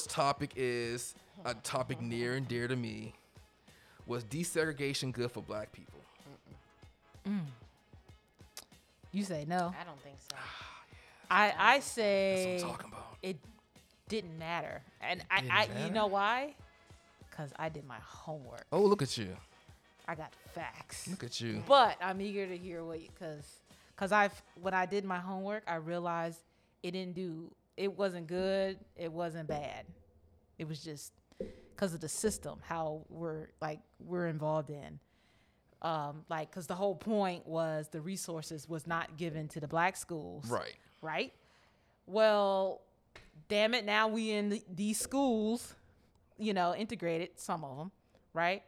First topic is a topic near and dear to me. Was desegregation good for black people? Mm. You say no. I don't think so. Ah, I I That's say what I'm talking about. it didn't matter, and I, Didn't I matter? you know why? Cause I did my homework. Oh, look at you! I got facts. Look at you! But I'm eager to hear what, you- cause, cause I've when I did my homework, I realized it didn't do. It wasn't good. It wasn't bad. It was just because of the system, how we're like we're involved in. Um, like, cause the whole point was the resources was not given to the black schools, Right. right? Well, damn it, now we in the, these schools, you know, integrated some of them, right?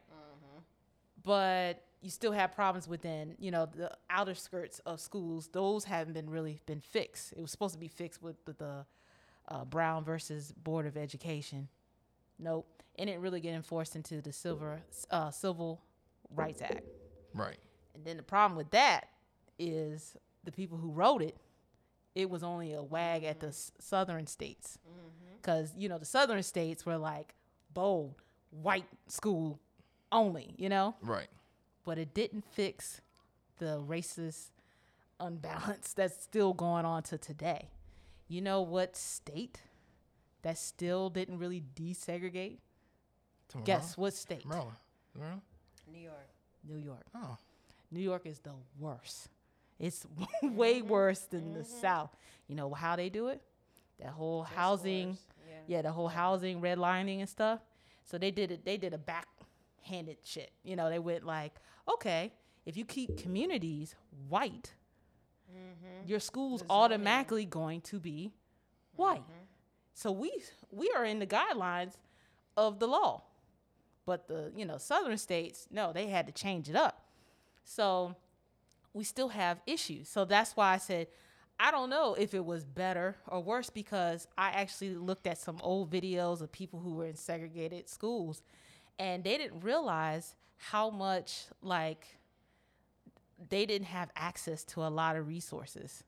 But you still have problems within, you know, the outer skirts of schools. Those haven't been really been fixed. It was supposed to be fixed with, with the uh, Brown versus Board of Education. Nope, it didn't really get enforced into the Silver uh, Civil Rights Act. Right. And then the problem with that is the people who wrote it, it was only a wag at the s- southern states. Because, you know, the southern states were like bold, white school only, you know? Right. But it didn't fix the racist unbalance that's still going on to today. You know what state that still didn't really desegregate? To Guess what state? Maryland. Maryland. New York. New York. Oh. New York is the worst. It's way mm-hmm. worse than the mm-hmm. South. You know how they do it? That whole Just housing, worse. Yeah. yeah, the whole housing redlining and stuff. So they did it. They did a backhanded shit. You know, they went like, okay, if you keep communities white, Mm-hmm. your school's automatically going to be white. Mm-hmm. So we we are in the guidelines of the law. But the, you know, southern states, no, they had to change it up. So we still have issues. So that's why I said I don't know if it was better or worse because I actually looked at some old videos of people who were in segregated schools and they didn't realize how much like they didn't have access to a lot of resources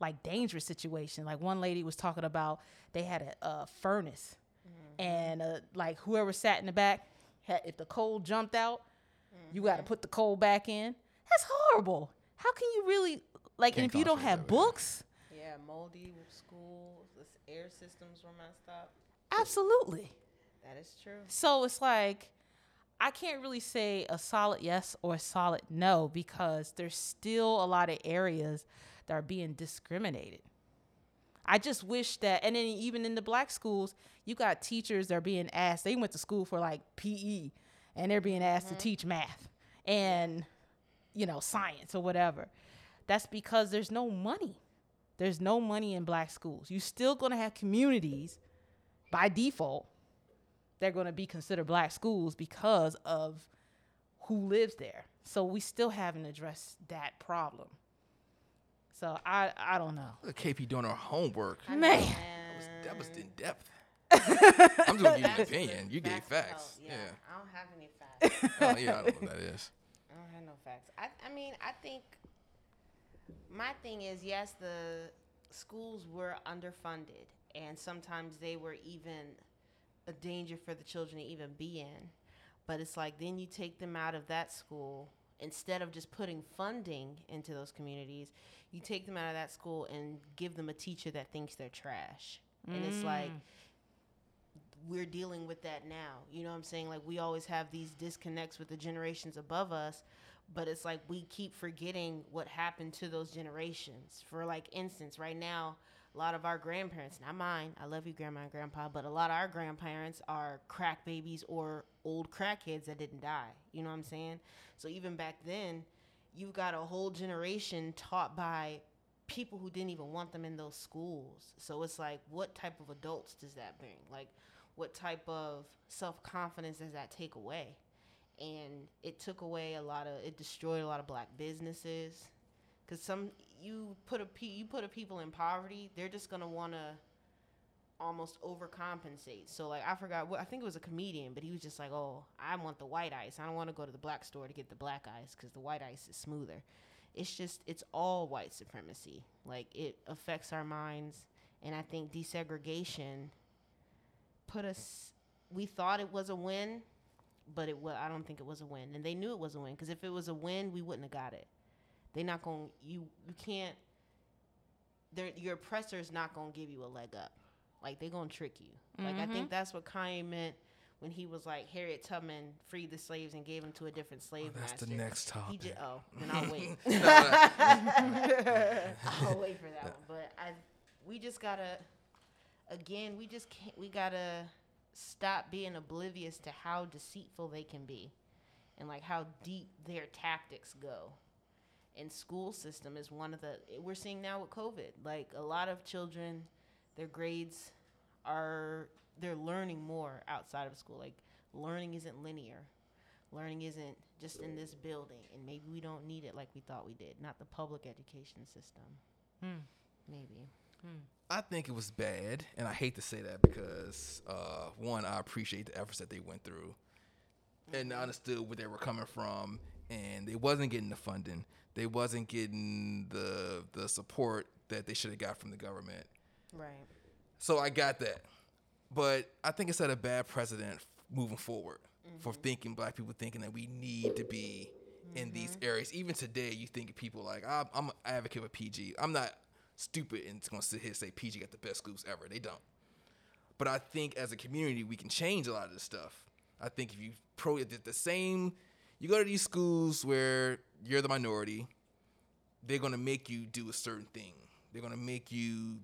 like dangerous situation like one lady was talking about they had a, a furnace and uh, like whoever sat in the back had, if the coal jumped out you got to put the coal back in that's horrible how can you really like and Can't if you don't have books Yeah, moldy schools. The air systems were messed up. absolutely That is true. So it's like I can't really say a solid yes or a solid no because there's still a lot of areas that are being discriminated. I just wish that, and then even in the black schools, you got teachers that are being asked, they went to school for like PE and they're being asked to mm-hmm. teach math and, you know, science or whatever. That's because there's no money. There's no money in black schools. You're still going to have communities by default they're going to be considered black schools because of who lives there. So we still haven't addressed that problem. So I I don't know. Look at KP doing her homework. Man. That was, that was in depth. I'm just giving you an opinion. You gave facts. Yeah. yeah. I don't have any facts. Oh, yeah, I don't know what that is. I don't have no facts. I, I mean, I think my thing is yes, the schools were underfunded, and sometimes they were even a danger for the children to even be in. But it's like then you take them out of that school instead of just putting funding into those communities, you take them out of that school and give them a teacher that thinks they're trash. And it's mm. like we're dealing with that now. You know what I'm saying? Like we always have these disconnects with the generations above us, but it's like we keep forgetting what happened to those generations. For like instance, right now, a lot of our grandparents, not mine, I love you grandma and grandpa, but a lot of our grandparents are crack babies or old crackheads that didn't die. You know what I'm saying? So even back then, you've got a whole generation taught by people who didn't even want them in those schools. So it's like, what type of adults does that bring? Like, what type of self confidence does that take away? And it took away a lot of, it destroyed a lot of black businesses. Cause some you put a you put a people in poverty, they're just gonna wanna almost overcompensate. So like I forgot what I think it was a comedian, but he was just like, "Oh, I want the white ice. I don't want to go to the black store to get the black ice because the white ice is smoother." It's just it's all white supremacy. Like it affects our minds, and I think desegregation put us. We thought it was a win, but it was. I don't think it was a win, and they knew it was a win because if it was a win, we wouldn't have got it. They're not going. You you can't. They're, your oppressor is not going to give you a leg up. Like they're gonna trick you. Like I mm-hmm. think that's what Kanye meant when he was like Harriet Tubman freed the slaves and gave them to a different oh, slave that's master. the next He topic. oh, then I'll wait. I'll wait for that one. But I, we just gotta, again, we just can't. We gotta stop being oblivious to how deceitful they can be, and like how deep their tactics go. And school system is one of the we're seeing now with COVID. Like a lot of children, their grades are they're learning more outside of school. Like learning isn't linear. Learning isn't just in this building, and maybe we don't need it like we thought we did. Not the public education system. Hmm. Maybe. Hmm. I think it was bad, and I hate to say that because uh, one, I appreciate the efforts that they went through, and I understood where they were coming from, and they wasn't getting the funding, they wasn't getting the the support that they should have got from the government. Right. So I got that, but I think it set a bad precedent moving forward mm-hmm. for thinking black people thinking that we need to be in mm-hmm. these areas. Even today, you think of people like ah, I'm, I'm an advocate for PG. I'm not stupid and it's going to sit here and say PG got the best schools ever. They don't. But I think as a community, we can change a lot of this stuff. I think if you pro the same, you go to these schools where you're the minority, they're gonna make you do a certain thing. They're gonna make you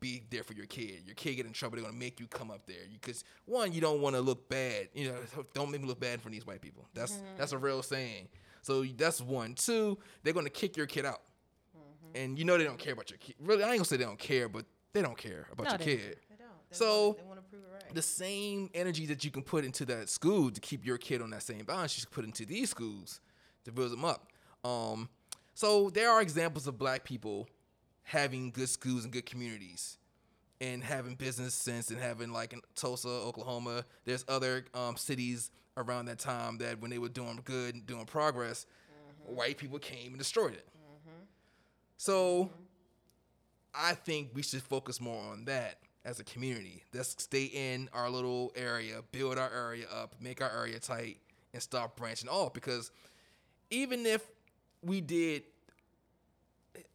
be there for your kid. Your kid get in trouble, they're gonna make you come up there because one, you don't want to look bad. You know, don't make me look bad for these white people. That's mm-hmm. that's a real saying. So that's one. Two, they're gonna kick your kid out, mm-hmm. and you know they don't care about your kid. Really, I ain't gonna say they don't care, but they don't care about No, your they kid. They don't. They So, want, they want to prove it right. The same energy that you can put into that school to keep your kid on that same balance, you should put into these schools to build them up. Um, so there are examples of black people having good schools and good communities and having business sense and having like in Tulsa, Oklahoma, there's other um, cities around that time that when they were doing good and doing progress, white people came and destroyed it. So I think we should focus more on that as a community. Let's stay in our little area, build our area up, make our area tight, and stop branching off. Because even if we did,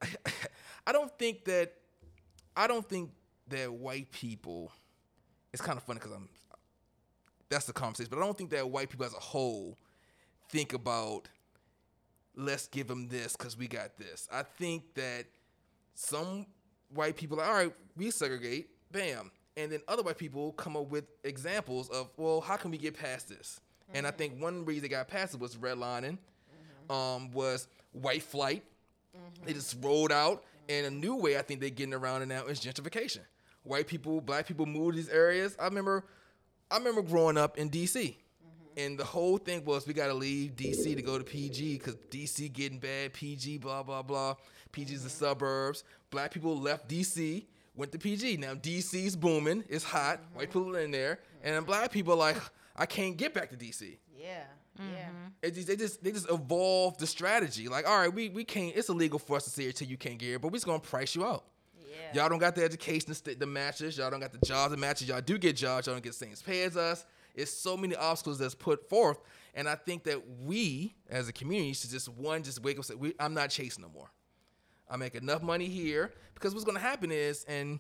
I don't think that I don't think that white people. It's kind of funny because I'm. That's the conversation, but I don't think that white people as a whole think about let's give them this because we got this. I think that some white people are all right, we segregate, bam. And then other white people come up with examples of, well, how can we get past this? And I mm-hmm. think one reason they got past it was redlining, um, was white flight. They just rolled out. And a new way I think they're getting around it now is gentrification. White people, black people move to these areas. I remember I remember growing up in DC. And the whole thing was we got to leave DC to go to PG because DC getting bad, PG, blah, blah, blah. PG's the mm-hmm. suburbs. Black people left DC, went to PG. Now DC's booming, it's hot, white mm-hmm. people in there. And then mm-hmm. black people are like, I can't get back to DC. yeah. Yeah. Mm-hmm. It just, they just they just evolved the strategy. Like, all right, we, we can't, it's illegal for us to stay here till you can't get here, but we're just gonna price you out. Yeah. Yeah. Y'all don't got the education to, st- to match us. Y'all don't got the jobs to match us. Y'all do get jobs. Y'all don't get the same pay as us. It's so many obstacles that's put forth, and I think that we, as a community, should just one just wake up and say, we, "I'm not chasing no more. I make enough money here." Because what's going to happen is, and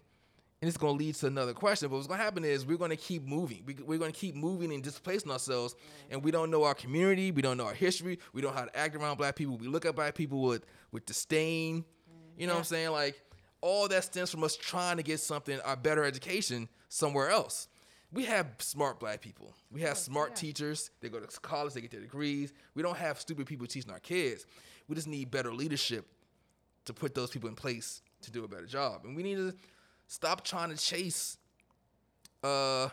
and it's going to lead to another question. But what's going to happen is we're going to keep moving. We, we're going to keep moving and displacing ourselves, and we don't know our community. We don't know our history. We don't know how to act around black people. We look at black people with with disdain. Mm. You know what I'm saying? Like all that stems from us trying to get something, a better education somewhere else. We have smart black people. We have smart teachers. They go to college, they get their degrees. We don't have stupid people teaching our kids. We just need better leadership to put those people in place to do a better job. And we need to stop trying to chase uh,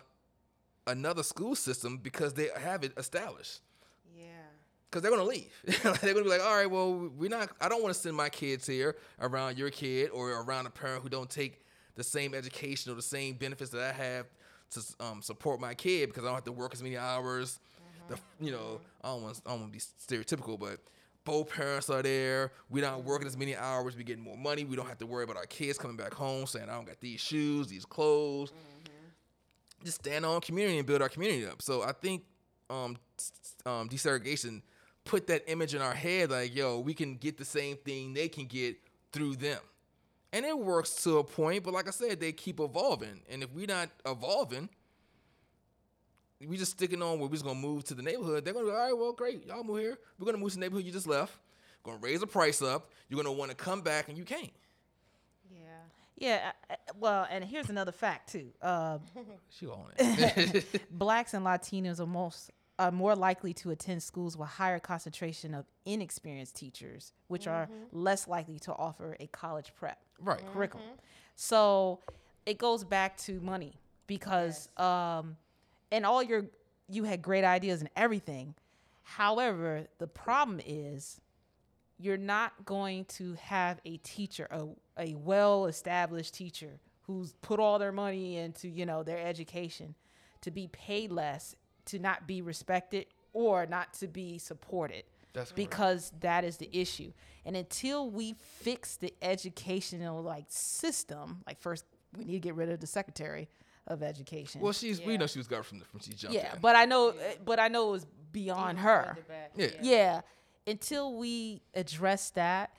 another school system because they have it established. Yeah. Because they're gonna leave. they're gonna be like, all right, well, we're not. I don't want to send my kids here around your kid or around a parent who don't take the same education or the same benefits that I have to um, support my kid because I don't have to work as many hours. The, you know, I don't want. I don't want to be stereotypical, but both parents are there. We're not working as many hours. We're getting more money. We don't have to worry about our kids coming back home saying, I don't got these shoes, these clothes. Just stand on community and build our community up. So I think um, um, desegregation put that image in our head like, yo, we can get the same thing they can get through them. And it works to a point, but like I said, they keep evolving. And if we're not evolving, we just sticking on where we're just gonna move to the neighborhood, they're gonna be all right, well, great, y'all move here. We're gonna move to the neighborhood you just left. Gonna raise the price up. You're gonna want to come back, and you can't. Yeah. Yeah. uh, uh, Well, and here's another fact too. Uh, She on it. blacks and Latinos are most are more likely to attend schools with higher concentration of inexperienced teachers, which are less likely to offer a college prep right. curriculum. So it goes back to money because um and all your you had great ideas and everything. However, the problem is you're not going to have a teacher, a, a well established teacher who's put all their money into, you know, their education to be paid less, to not be respected or not to be supported. That's correct. because that is the issue. And until we fix the educational like system, like first we need to get rid of the secretary of education. Well, she's we know she was got from the from she jumped. yeah, in. but I know but I know it was beyond her. Further Yeah. Yeah. Until we address that,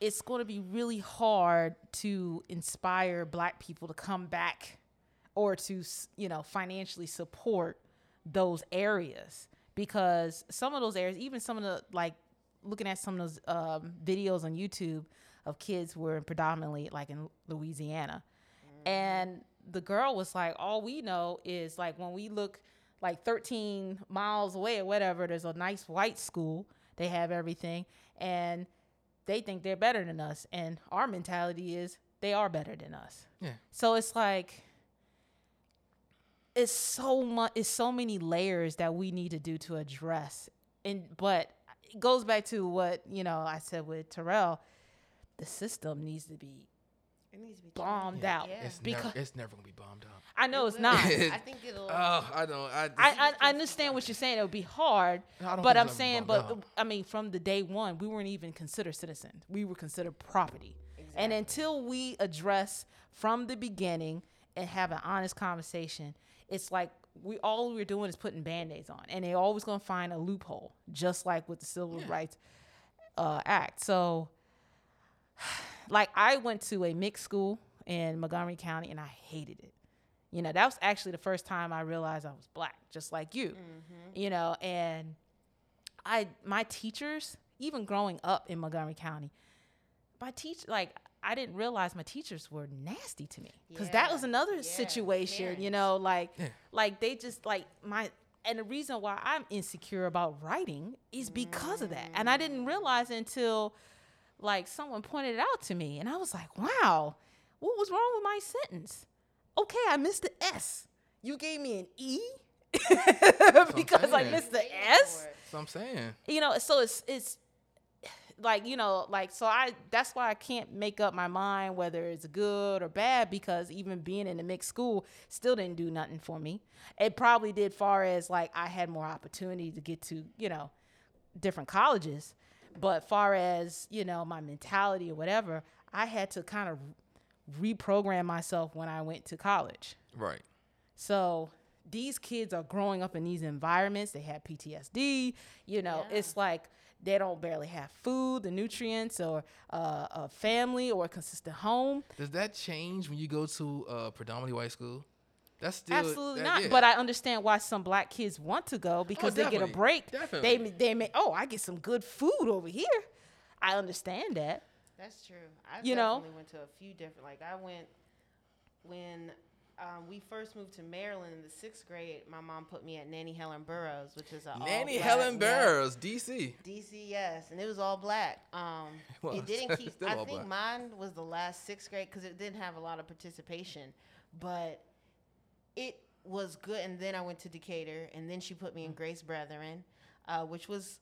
it's going to be really hard to inspire black people to come back or to, you know, financially support those areas because some of those areas, even some of the like looking at some of those um, videos on YouTube of kids who were predominantly like in Louisiana. And the girl was like, all we know is like when we look like 13 miles away or whatever, there's a nice white school. They have everything. And they think they're better than us. And our mentality is they are better than us. Yeah. So it's like, it's so much, it's so many layers that we need to do to address. And, but it goes back to what, you know, I said with Terrell, the system needs to be It needs to be bombed changed. out. Yeah. It's because never it's never gonna be bombed out. I know It it's will. not. I think it'll. Oh, I don't. I, I, I, I understand what you're saying. It would be hard, No, I don't but I'm saying, but bombed I mean, from the day one, we weren't even considered citizens. We were considered property. Exactly. And until we address from the beginning and have an honest conversation, it's like we all we're doing is putting band-aids on, and they're always gonna find a loophole, just like with the Civil Rights uh, Act. So, like, I went to a mixed school in Montgomery County, and I hated it. You know, that was actually the first time I realized I was black, just like you. Mm-hmm. You know, and I my teachers, even growing up in Montgomery County, my teach like I didn't realize my teachers were nasty to me. Because that was another yeah, situation. You know, like like they just like my and the reason why I'm insecure about writing is because of that, and I didn't mm. realize until like someone pointed it out to me, and I was like, wow, what was wrong with my sentence? Okay, I missed the S. You gave me an E because I missed the S. That's what I'm saying. you know so it's it's like you know like so i that's why i can't make up my mind whether it's good or bad because even being in a mixed school still didn't do nothing for me it probably did far as like i had more opportunity to get to you know different colleges but far as you know my mentality or whatever i had to kind of reprogram myself when I went to college. Right. So these kids are growing up in these environments. They have PTSD. You know, Yeah. it's like they don't barely have food, the nutrients, or uh, a family or a consistent home. Does that change when you go to a predominantly white school? That's still Absolutely that- not. yeah. But I understand why some black kids want to go because they get a break. Definitely. They they may oh I get some good food over here. I understand that. That's true. I You know? definitely went to a few different. Like I went when um, we first moved to Maryland in the sixth grade. My mom put me at Nannie Helen Burroughs, which is a Nannie all-black- Helen yeah, Burroughs, DC. DC, yes, and it was all black. Um, was. it didn't keep. I think black. mine was the last sixth grade because it didn't have a lot of participation, but it was good. And then I went to Decatur, and then she put me in Grace Brethren, uh, which was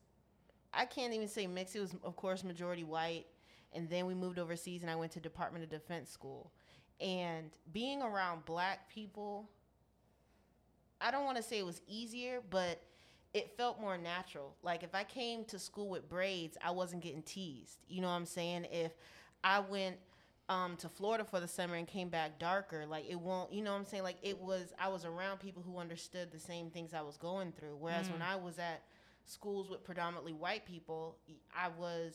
I can't even say mixed. It was of course majority white, and then we moved overseas, and I went to Department of Defense school, and being around black people. I don't want to say it was easier, but it felt more natural. Like if I came to school with braids, I wasn't getting teased. You know what I'm saying? If I went um, to Florida for the summer and came back darker, like it won't. You know what I'm saying? Like it was. I was around people who understood the same things I was going through. Whereas when I was at schools with predominantly white people, I was.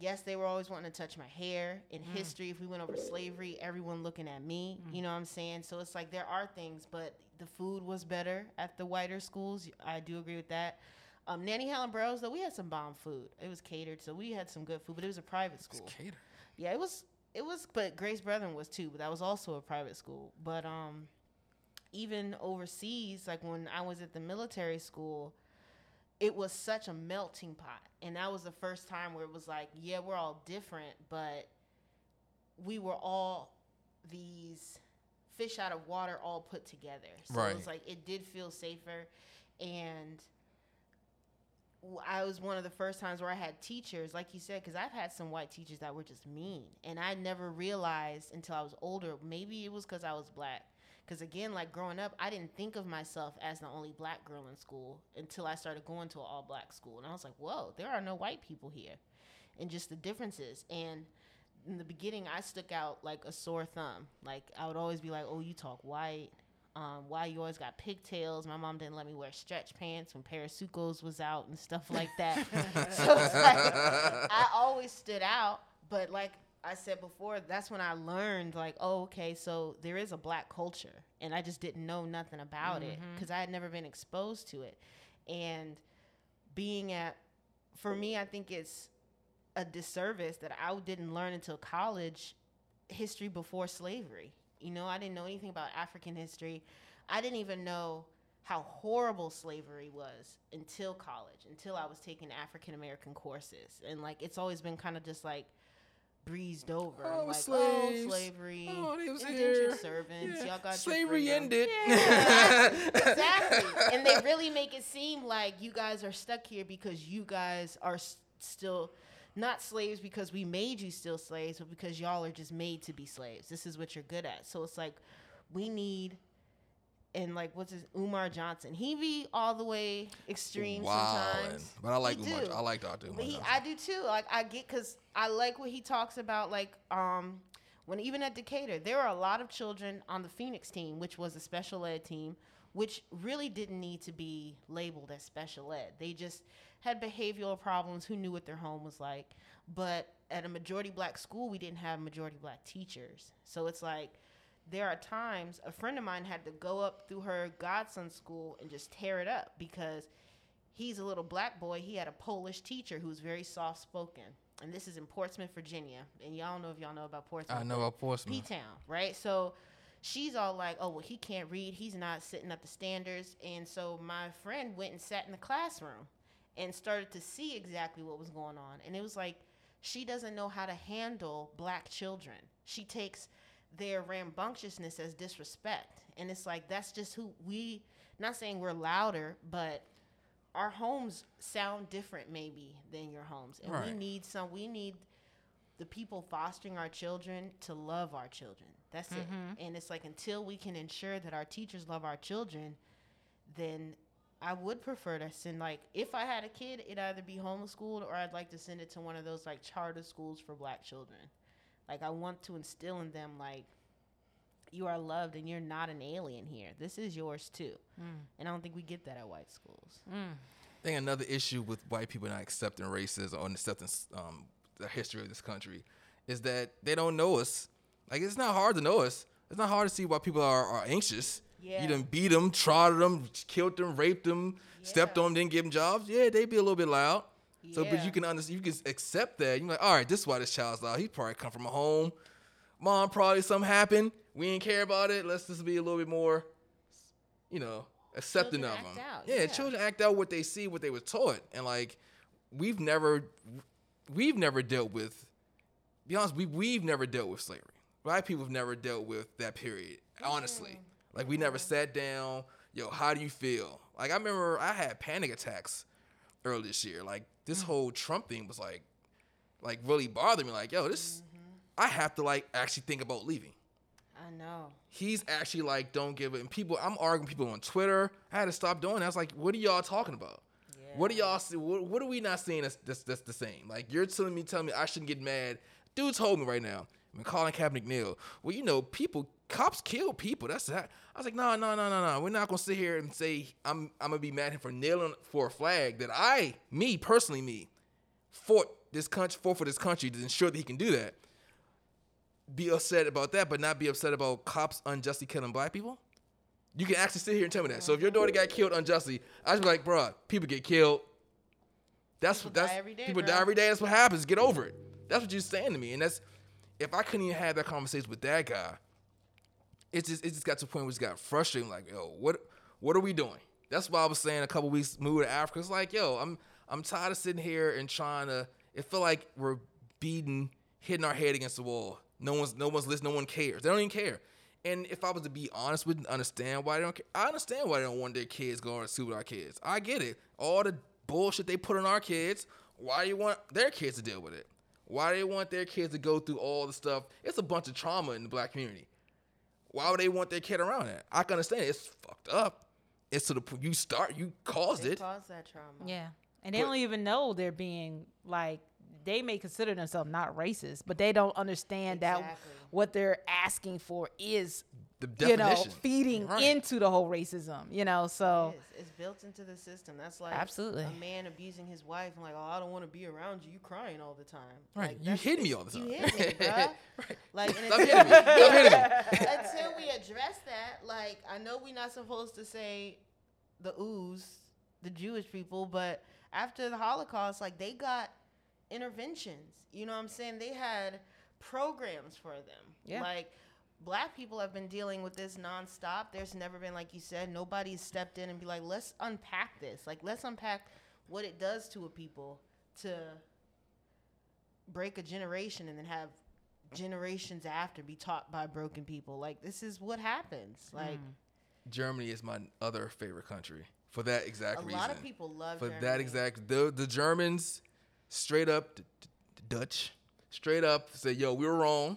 Yes, they were always wanting to touch my hair. In history, if we went over slavery, everyone looking at me. You know what I'm saying? So it's like there are things, but the food was better at the whiter schools. I do agree with that. Um, Nannie Helen Burroughs, though, we had some bomb food. It was catered, so we had some good food, but it was a private school. Cater. Yeah, it was. It was, but Grace Brethren was too. But that was also a private school. But um, even overseas, like when I was at the military school, it was such a melting pot, and that was the first time where it was like, yeah, we're all different, but we were all these fish out of water all put together. So it was like it did feel safer, and I was one of the first times where I had teachers, like you said, because I've had some white teachers that were just mean, and I never realized until I was older. Maybe it was because I was black. Because again, like growing up, I didn't think of myself as the only black girl in school until I started going to an all black school, and I was like, "Whoa, there are no white people here," and just the differences. And in the beginning, I stuck out like a sore thumb. Like I would always be like, "Oh, you talk white." Um, why you always got pigtails? My mom didn't let me wear stretch pants when Parasucos was out and stuff like that. so it's like I always stood out, but like I said before, that's when I learned like, oh, okay, so there is a black culture, and I just didn't know nothing about it because I had never been exposed to it. And being at, for me, I think it's a disservice that I didn't learn until college history before slavery. You know, I didn't know anything about African history. I didn't even know how horrible slavery was until college, until I was taking African American courses. And like it's always been kind of just like breezed over. Oh, like, oh, slaves. oh, slavery. Oh, they was indentured here. servants. Yeah. Y'all got Slavery ended. exactly. And they really make it seem like you guys are stuck here because you guys are s- still not slaves because we made you still slaves, but because y'all are just made to be slaves. This is what you're good at. So it's like we need and like what's his Umar Johnson. He be all the way extreme sometimes. But I like He Umar. do. I like Dr. Umar. But he, I do too. Like I get because I like what he talks about. Like um, when even at Decatur, there were a lot of children on the Phoenix team, which was a special ed team, which really didn't need to be labeled as special ed. They just had behavioral problems. Who knew what their home was like? But at a majority black school, we didn't have majority black teachers. So it's like there are times a friend of mine had to go up through her godson school and just tear it up because he's a little black boy. He had a Polish teacher who was very soft spoken. And this is in Portsmouth, Virginia. And y'all know if y'all know about Portsmouth. I know about Portsmouth. P Town, right? So she's all like, oh, well, he can't read. He's not sitting up the standards. And so my friend went and sat in the classroom and started to see exactly what was going on. And it was like, she doesn't know how to handle black children. She takes their rambunctiousness as disrespect. And it's like, that's just who we, not saying we're louder, but our homes sound different maybe than your homes. And we need some, we need the people fostering our children to love our children. That's it. Mm-hmm. And it's like until we can ensure that our teachers love our children, then I would prefer to send like if I had a kid, it'd either be homeschooled or I'd like to send it to one of those like charter schools for black children. Like I want to instill in them like you are loved and you're not an alien here. This is yours too. And I don't think we get that at white schools. I think another issue with white people not accepting racism or accepting um, the history of this country is that they don't know us. Like it's not hard to know us. It's not hard to see why people are, are anxious. Yeah. You done beat them, trotted them, killed them, raped them, stepped on them, didn't give them jobs. Yeah, they'd be a little bit loud. So, but you can understand, you can accept that. You're like, all right, this is why this child's loud. He probably come from a home. Mom probably something happened. We didn't care about it. Let's just be a little bit more, you know, accepting Children of them. yeah, yeah. children act out what they see, what they were taught, and like we've never, we've never dealt with. Be honest, we we've never dealt with slavery. Black people have never dealt with that period. Honestly, like we never sat down. Yo, how do you feel? Like I remember I had panic attacks earlier this year. Like this mm. whole Trump thing was like, like really bothered me. Like yo, this, mm-hmm. I have to like actually think about leaving I know. he's actually like, don't give it. And people, I'm arguing people on Twitter. I had to stop doing that. I was like, what are y'all talking about? What are y'all see? What, what are we not seeing that's, that's, that's the same? Like, you're telling me, telling me I shouldn't get mad. Dude told me right now, I'm calling Kaepernick kneel. Well, you know, people, cops kill people. That's that. I was like, no, no, no, no, no. We're not gonna sit here and say I'm, I'm gonna be mad at him for kneeling for a flag that I, me personally, me, fought this country, fought for this country to ensure that he can do that be upset about that, but not be upset about cops unjustly killing black people? You can actually sit here and tell me that. So if your daughter got killed unjustly, I just be like, bruh, people get killed. That's People that's die every day, people bro. die every day. That's what happens. Get over it. That's what you're saying to me. And that's if I couldn't even have that conversation with that guy, it just it just got to a point where it got frustrating. Like, yo, what what are we doing? That's why I was saying a couple weeks move to Africa. It's like, yo, I'm I'm tired of sitting here and trying to. It feel like we're beating, hitting our head against the wall. No one's no one's listening. No one cares. They don't even care. And if I was to be honest with, and understand why they don't care. I understand why they don't want their kids going to school with our kids. I get it. All the bullshit they put on our kids. Why do you want their kids to deal with it? Why do they want their kids to go through all the stuff? It's a bunch of trauma in the black community. Why would they want their kid around that? I can understand it. It's fucked up. It's to the point you start, you caused They it. caused that trauma. Yeah. And they But- don't even know they're being like they may consider themselves not racist, but they don't understand that what they're asking for is The you know feeding Right. into the whole racism, you know. So It is. It's built into the system. That's like Absolutely. a man abusing his wife and like, oh, I don't want to be around you. You crying all the time. Right. Like, You hit me all the time. You time. hit me, bruh. Right. Like, until, hitting me. Stop hitting me. until we address that, like, I know we're not supposed to say the ooze, the Jewish people, but after the Holocaust, like, they got interventions. You know what I'm saying? They had programs for them. Yeah. Like, black people have been dealing with this nonstop. There's never been, like you said, nobody's stepped in and be like, let's unpack this. Like, let's unpack what it does to a people to break a generation and then have generations after be taught by broken people. Like, this is what happens. Mm. Like, Germany is my other favorite country for that exact a reason. A lot of people love for Germany. that exact the the Germans straight up the, the Dutch straight up say yo we were wrong.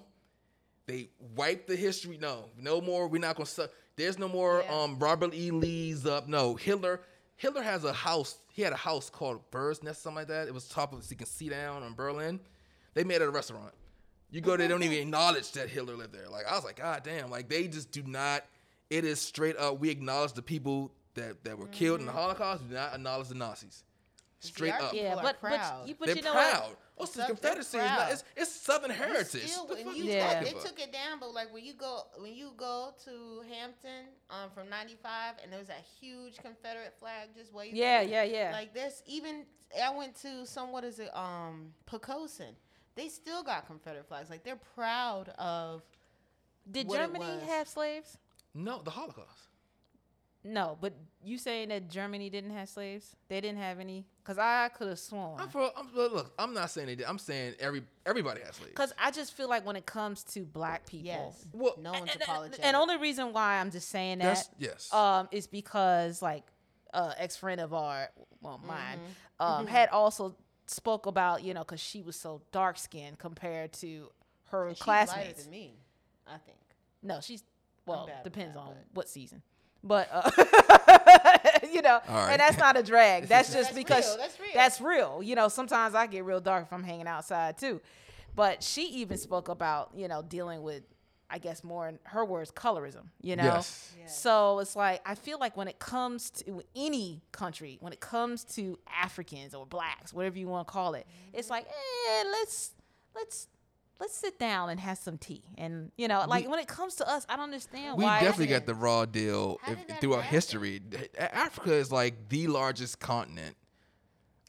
They wiped the history. No, no more. We're not gonna. Su- There's no more. Yeah. Um, Robert E. Lee's up. No, Hitler. Hitler has a house. He had a house called Bird's Nest, something like that. It was top of so you can see down in Berlin. They made it a restaurant. You go there, they don't even acknowledge that Hitler lived there. Like I was like, God damn, like they just do not. It is straight up. We acknowledge the people that that were killed in the Holocaust. We do not acknowledge the Nazis. Straight our up. yeah, but proud. but you but They're you know proud. what? Oh, it's the Confederacy. Is not, it's, it's Southern heritage. Still, The when you you Yeah. talking they took it down, but like when you go when you go to Hampton um, from '95, and there's that huge Confederate flag just waving. Yeah, yeah, yeah. Like there's even I went to some what is it um Poquoson. They still got Confederate flags. Like they're proud of. Did what it Germany was. have slaves? No, the Holocaust. No, but you saying that Germany didn't have slaves? They didn't have any? Cause I could have sworn. I'm for, I'm, look, look, I'm not saying they did. I'm saying every everybody has slaves. Cause I just feel like when it comes to black people, Yes. Well, no one's and, apologetic. and only reason why I'm just saying That's that yes. um is because like uh ex friend of our well mine Mm-hmm. um had also spoke about you know because she was so dark skinned compared to her She's lighter classmates. than me, I think. No, she's well depends that, on but- what season. But uh, you know, All right. and that's not a drag. That's just That's because real, that's real. that's real. You know, sometimes I get real dark if I'm hanging outside too. But she even spoke about you know dealing with, I guess more in her words, colorism. You know. Yes. Yes. So it's like I feel like when it comes to any country, when it comes to Africans or blacks, whatever you want to call it, it's like, eh, let's let's let's sit down and have some tea. And you know, like when it comes to us, I don't understand We why. definitely got the raw deal if, throughout happen? history. Africa is like the largest continent.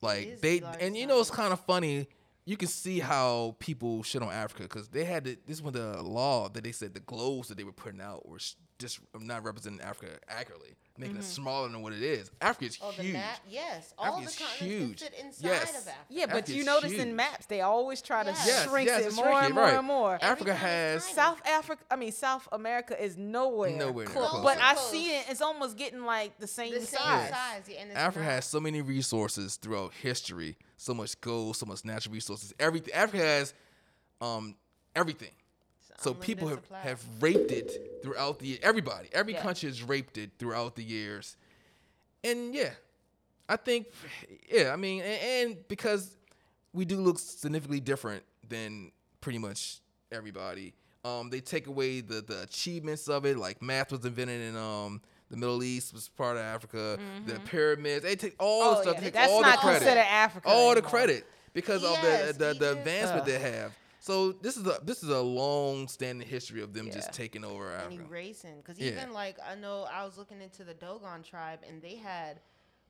Like they, the and you know, it's kind of funny. You can see how people shit on Africa because they had to, this was the law that they said the globes that they were putting out were s- just not representing Africa accurately, making it smaller than what it is. Africa is Mm-hmm. Oh, the huge. map. Yes, all Africa the is continents huge. can fit inside Yes. of Africa. Yeah, but Africa you notice huge. in maps they always try to Yes. Yes, shrink yes, it more shrinking, and more right. and more. Africa has. South Africa, I mean South America is nowhere, Nowhere close. close. But I see it; it's almost getting like the same The same size. size. yeah, Africa not. has so many resources throughout history, so much gold, so much natural resources. Everything Africa has, um, everything. So people have, supply. have raped it throughout the everybody. Every Yeah. country has raped it throughout the years, and yeah, I think yeah, I mean, and, and because we do look significantly different than pretty much everybody. Um, they take away the the achievements of it, like math was invented in um the Middle East was part of Africa. The pyramids, they take all Oh, the stuff, yeah. take That's all not the credit, Africa all the credit because Yes, of the the, the advancement Ugh. they have. So this is a this is a long standing history of them just taking over and Africa. erasing. Because Yeah. even like I know I was looking into the Dogon tribe, and they had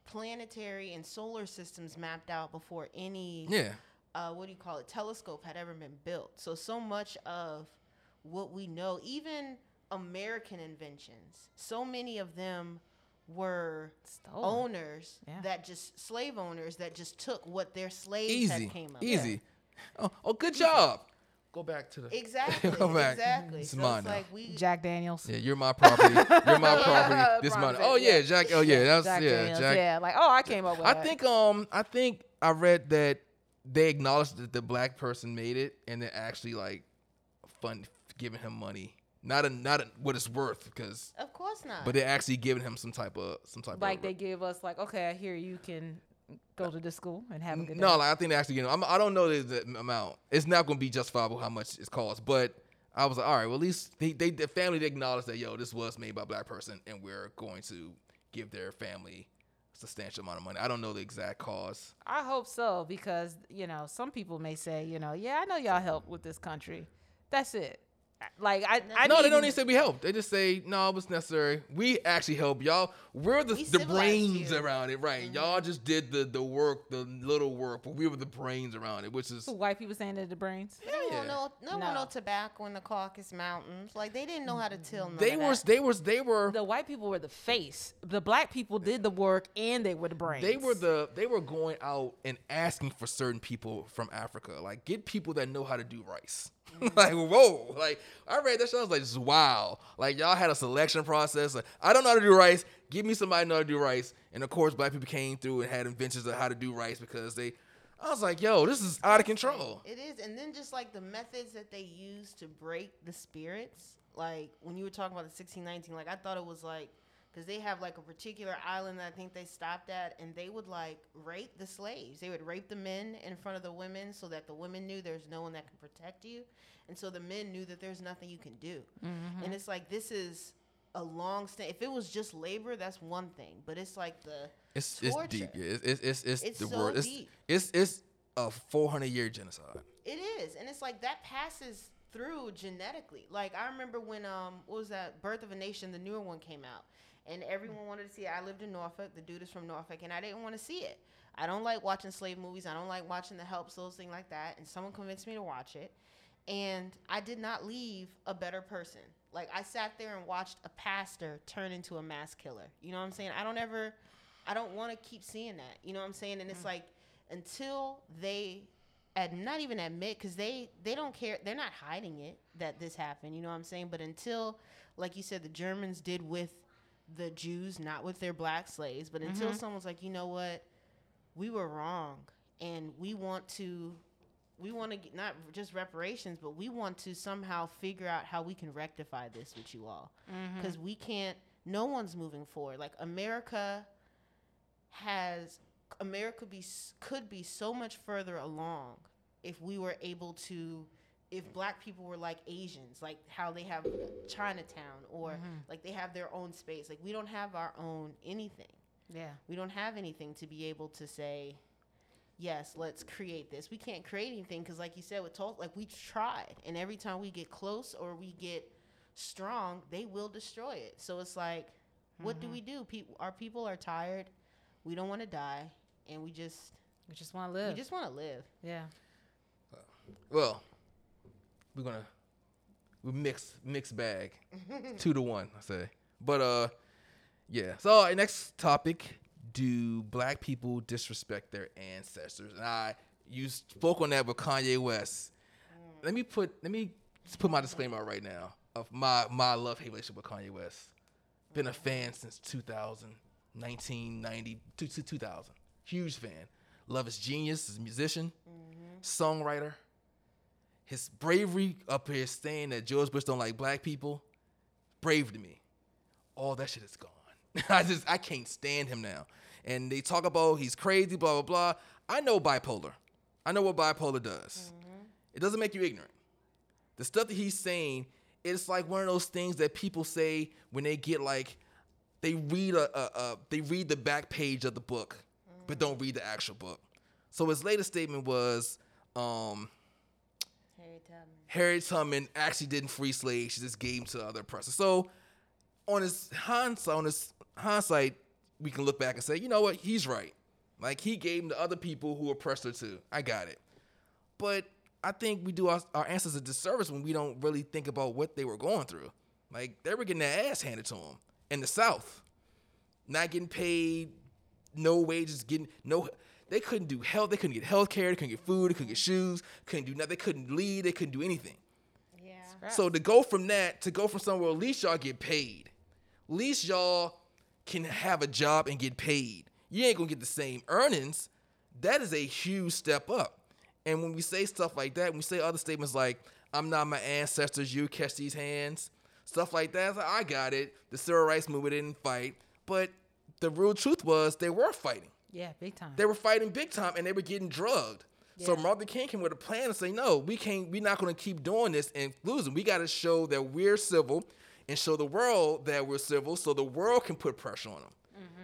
planetary and solar systems mapped out before any Yeah. uh, what do you call it telescope had ever been built. So so much of what we know, even American inventions, so many of them were Stolen. owners Yeah. that just slave owners that just took what their slaves Easy. had came up. Easy. Oh, oh, good job. Go back to the Exactly. Go back. Exactly. It's so mine it's now. like we Jack Daniels. Yeah, you're my property. You're my property. This mine. Oh yeah, yeah. Jack. Oh yeah, that's Jack yeah, Daniels. Jack. Yeah, like oh, I came up with I that. think um I think I read that they acknowledged that the black person made it and they're actually like fund giving him money. Not a not a, what it's worth because Of course not. but they're actually giving him some type of some type like of they give us like okay, I hear you can go uh, to the school and have a good No, day. like, I think they actually, you know, I'm, I don't know the, the amount. It's not going to be justifiable how much it costs, but I was like, all right, well, at least they, they, the family they acknowledged that, yo, this was made by a black person, and we're going to give their family a substantial amount of money. I don't know the exact cause. I hope so because you know some people may say you know yeah I know y'all helped with this country. That's it. Like I, I no, they don't even say we help. They just say no, it was necessary. We actually help y'all. We're the, We the brains you. Mm-hmm. around it, right? Y'all just did the the work, the little work, but we were the brains around it, which is So white people saying they're the brains. They don't yeah. want no, no, No. want no tobacco in the Caucasus Mountains. Like they didn't know how to till. None they of were they were they were The white people were the face. The black people did the work and they were the brains. They were the they were going out and asking for certain people from Africa, like get people that know how to do rice. like whoa, like I read that shit, I was like, wow, like y'all had a selection process. Like I don't know how to do rice. Give me somebody know how to do rice. And of course, black people came through and had inventions of how to do rice because they. I was like, yo, this is out of control. It is, and then just like the methods that they use to break the spirits. Like when you were talking about the sixteen nineteen, like I thought it was like because they have like a particular island that I think they stopped at, and they would like rape the slaves. They would rape the men in front of the women so that the women knew there's no one that can protect you, and so the men knew that there's nothing you can do. And it's like this is a long stay. If it was just labor, that's one thing, but it's like the It's it's deep. Yeah. It's it's it's, it's, It's the so word. It's, deep. it's it's a 400 year genocide. It is, and it's like that passes through genetically. Like I remember when um, what was that? Birth of a Nation, the newer one came out, and everyone wanted to see it. I lived in Norfolk. The dude is from Norfolk, and I didn't want to see it. I don't like watching slave movies. I don't like watching the help those things like that. And someone convinced me to watch it, and I did not leave a better person. Like I sat there and watched a pastor turn into a mass killer. You know what I'm saying? I don't ever, I don't want to keep seeing that. You know what I'm saying? And it's mm. like until they not even admit because they they don't care they're not hiding it that this happened you know what i'm saying but until like you said the germans did with the jews not with their black slaves but until mm-hmm. someone's like you know what? We were wrong and we want to we want to get not just reparations but we want to somehow figure out how we can rectify this with you all. Mm-hmm. Because we can't no one's moving forward. Like america has America be could be so much further along if we were able to if black people were like Asians, like how they have Chinatown or mm-hmm. like they have their own space. Like we don't have our own anything. Yeah. We don't have anything to be able to say, yes, let's create this. We can't create anything because, like you said, with Tulsa, like we tried, and every time we get close or we get strong, they will destroy it. So it's like, what do mm-hmm. we do? People, our people are tired. We don't want to die, and we just We just want to live. we just want to live. yeah. Well, we're gonna we mix mix bag two to one. I say, but uh, yeah. So our next topic: Do black people disrespect their ancestors? And I you spoke on that with Kanye West. Mm. Let me put let me put my disclaimer right now of my my love hate relationship with Kanye West. Been a mm. fan since 2000, 1990 to to 2000. Huge fan. Love his genius, his musician, mm-hmm. songwriter his bravery up here saying that George Bush don't like black people, brave to me. All that shit is gone. I just I can't stand him now. And they talk about he's crazy, blah blah blah. I know bipolar. I know what bipolar does. It doesn't make you ignorant. The stuff that he's saying, it's like one of those things that people say when they get like they read a, a, a they read the back page of the book, but don't read the actual book. So his latest statement was, um, Harry Tubman. Harriet Tubman actually didn't free slaves; she just gave them to other oppressors. So, on his hindsight, on his hindsight, we can look back and say, you know what, he's right. Like he gave them to other people who oppressed her too. I got it. But I think we do our, our ancestors a disservice when we don't really think about what they were going through. Like they were getting their ass handed to them in the South, not getting paid, no wages, getting no. They couldn't do health. They couldn't get health care. They couldn't get food. They couldn't get shoes. Couldn't do nothing. They couldn't lead. They couldn't do anything. Yeah. So to go from that to go from somewhere, at least y'all get paid. At least y'all can have a job and get paid. You ain't gonna get the same earnings. That is a huge step up. And when we say stuff like that, when we say other statements like "I'm not my ancestors, you catch these hands," stuff like that, like, I got it. The civil rights movement didn't fight, but the real truth was they were fighting. Yeah, big time. They were fighting big time and they were getting drugged. So Yeah. Martin King came with a plan and say, no, we can't, we're not going to keep doing this and losing. We got to show that we're civil and show the world that we're civil so the world can put pressure on them.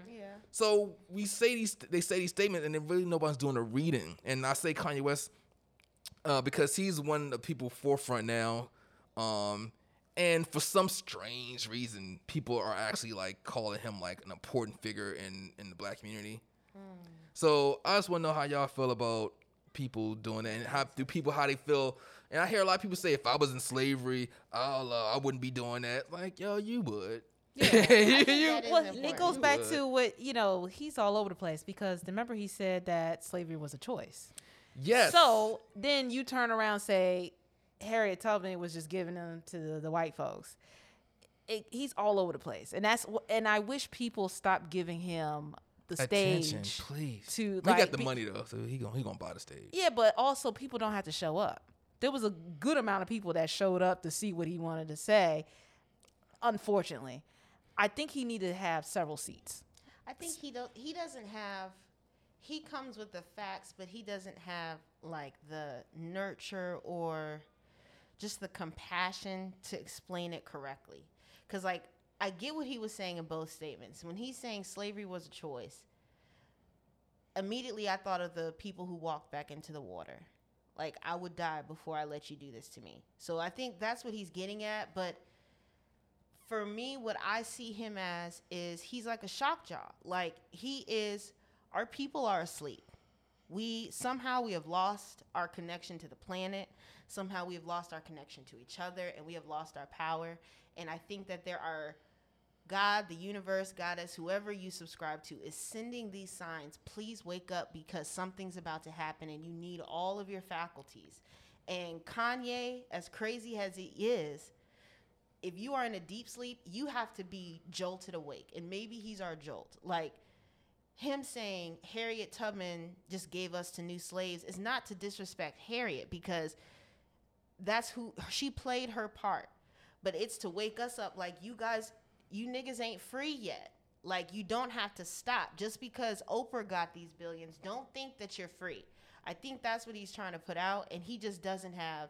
Yeah. So we say these, they say these statements and then really nobody's doing the reading. And I say Kanye West uh, because he's one of the people forefront now. Um, and for some strange reason, people are actually like calling him like an important figure in, in the black community. So I just want to know how y'all feel about people doing that, and how do people how they feel. And I hear a lot of people say, if I was in slavery, I'll, uh, I wouldn't be doing that. Like, yo, you would. I You- think that is well, important. it goes You back would. to what you know. He's all over the place because remember he said that slavery was a choice. yes. So then you turn around and say Harriet Tubman was just giving them to the, the white folks. It, he's all over the place, and that's wh- and I wish people stop giving him the attention, stage. please. to, we like, got the be- money though, so he gonna he gonna buy the stage. Yeah, but also people don't have to show up. There was a good amount of people that showed up to see what he wanted to say. Unfortunately, I think he needed to have several seats. I think he don't. He doesn't have. He comes with the facts, but he doesn't have like the nurture or just the compassion to explain it correctly. Because like I get what he was saying in both statements. When he's saying slavery was a choice, immediately I thought of the people who walked back into the water. Like I would die before I let you do this to me. So I think that's what he's getting at, but for me, what I see him as is he's like a shock job. Like he is, our people are asleep. We somehow we have lost our connection to the planet. Somehow we have lost our connection to each other, and we have lost our power. And I think that there are God, the universe, Goddess, whoever you subscribe to, is sending these signs. Please wake up because something's about to happen, and you need all of your faculties. And Kanye, as crazy as he is, if you are in a deep sleep, you have to be jolted awake. And maybe he's our jolt. Like him saying Harriet Tubman just gave us to new slaves is not to disrespect Harriet because that's who she played her part. But it's to wake us up like you guys, you niggas ain't free yet. Like you don't have to stop just because Oprah got these billions. Don't think that you're free. I think that's what he's trying to put out, and he just doesn't have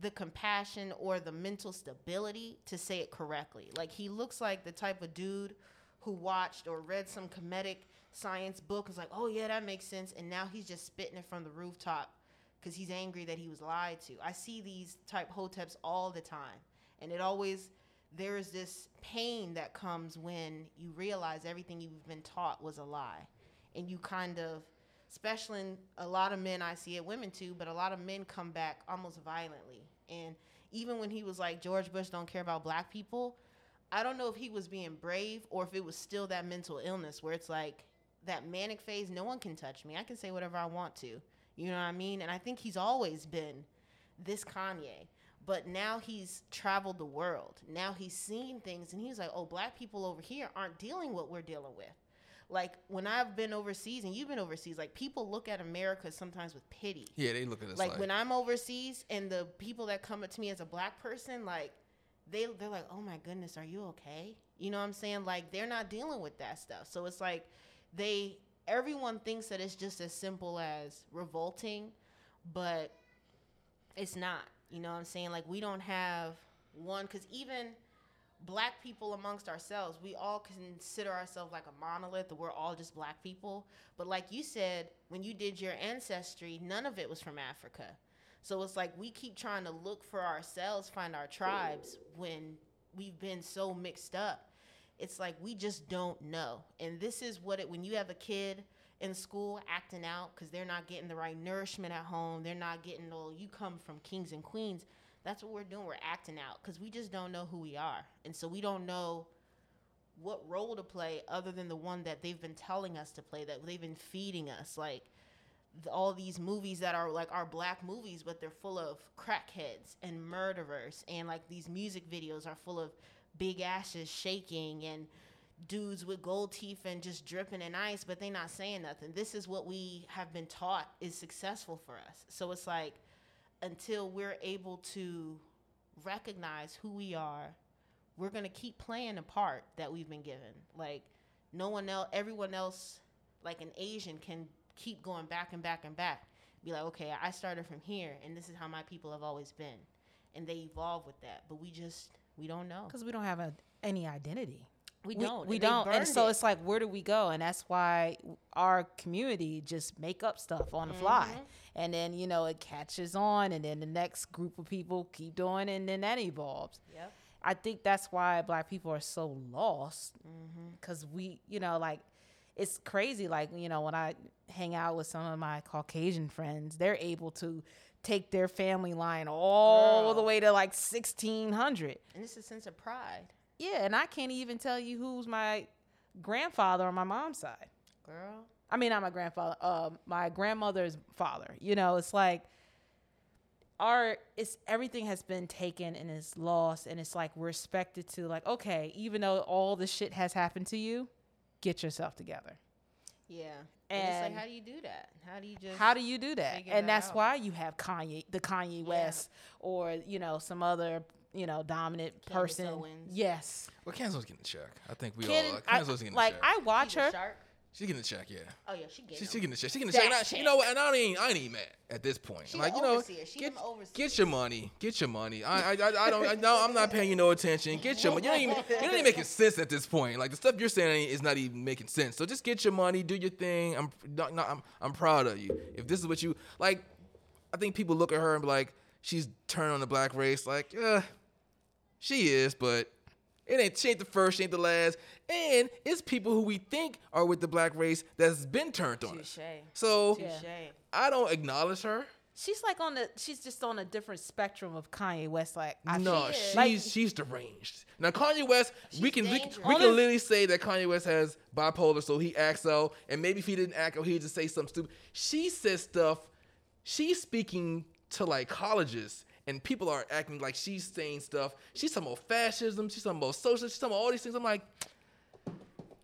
the compassion or the mental stability to say it correctly. Like he looks like the type of dude who watched or read some comedic science book was like, "Oh yeah, that makes sense," and now he's just spitting it from the rooftop because he's angry that he was lied to. I see these type hoteps all the time, and it always there is this pain that comes when you realize everything you've been taught was a lie, and you kind of, especially in a lot of men, I see it, women too, but a lot of men come back almost violently, and even when he was like George Bush don't care about black people, I don't know if he was being brave or if it was still that mental illness where it's like that manic phase. No one can touch me. I can say whatever I want to. You know what I mean? And I think he's always been this Kanye. But now he's traveled the world. Now he's seen things and he's like, oh, black people over here aren't dealing what we're dealing with. Like when I've been overseas and you've been overseas, like people look at America sometimes with pity. Yeah, they look at us Like, like, when I'm overseas and the people that come up to me as a black person, like they they're like, "Oh my goodness, are you okay?" You know what I'm saying? Like they're not dealing with that stuff. So it's like they everyone thinks that it's just as simple as revolting, but it's not. You know what I'm saying? Like we don't have one cuz even black people amongst ourselves, we all consider ourselves like a monolith, we're all just black people. But like you said, when you did your ancestry, none of it was from Africa. So it's like we keep trying to look for ourselves, find our tribes when we've been so mixed up. It's like we just don't know. And this is what it when you have a kid in school acting out because they're not getting the right nourishment at home, they're not getting all you come from kings and queens. That's what we're doing. We're acting out because we just don't know who we are. And so we don't know what role to play other than the one that they've been telling us to play, that they've been feeding us. Like th- all these movies that are like our black movies, but they're full of crackheads and murderers. And like these music videos are full of big ashes shaking and dudes with gold teeth and just dripping in ice, but they not saying nothing. This is what we have been taught is successful for us. So it's like until we're able to recognize who we are, we're gonna keep playing the part that we've been given. Like no one else, everyone else, like an Asian, can keep going back and back and back. Be like, okay, I started from here, and this is how my people have always been, and they evolve with that. But we just we don't know. because we don't have a, any identity. We We- don't. We, they don't. And so it. it's like, where do we go? And that's why our community just make up stuff on the fly. Mm-hmm. And then, you know, it catches on. And then the next group of people keep doing it. And then that evolves. Yep. I think that's why black people are so lost Mm-hmm. because we, you know, like it's crazy. Like, you know, when I hang out with some of my Caucasian friends, they're able to take their family line all Girl. the way to like 1600. and it's a sense of pride, Yeah, and I can't even tell you who's my grandfather on my mom's side. girl. I mean, not my grandfather, um, my grandmother's father. You know, it's like our it's everything has been taken and is lost, and it's like we're expected to like, okay, even though all this shit has happened to you, get yourself together. Yeah. And, it's like, how do you do that? How do you just? How do you do that? And that that's out. why you have Kanye, the Kanye West, or you know some other you know dominant Candace person. Owens. Yes, well, Cancel's getting a check. I think we Ken- all. Uh, I- Cancel's getting like a check. Like I watch her. shark? She's getting a check, yeah. Oh yeah, she gets. She, she getting a check. She getting a That check. And I, you know what? And I ain't, I ain't even mad at this point. She like you know. She get, get your money. Get your money. I, I, I, I don't. I, no, I'm not paying you no attention. Get your money. You don't even. You don't even making sense at this point. Like the stuff you're saying is not even making sense. So just get your money. Do your thing. I'm, not, not, I'm, I'm proud of you. If this is what you like, I think people look at her and be like, she's turned on the black race. Like, yeah, she is, but it ain't she ain't the first, she ain't the last. And it's people who we think are with the black race that's been turned on us. Touche. So Touche. I don't acknowledge her. She's like on the. She's just on a different spectrum of Kanye West. Like I no, she's like, she's deranged. Now Kanye West, we can we, dangerous. we can literally say that Kanye West has bipolar, so he acts out, and maybe if he didn't act out, he'd just say something stupid. She says stuff. She's speaking to like colleges, and people are acting like she's saying stuff. She's talking about fascism. She's talking about socialism. She's talking about all these things. I'm like,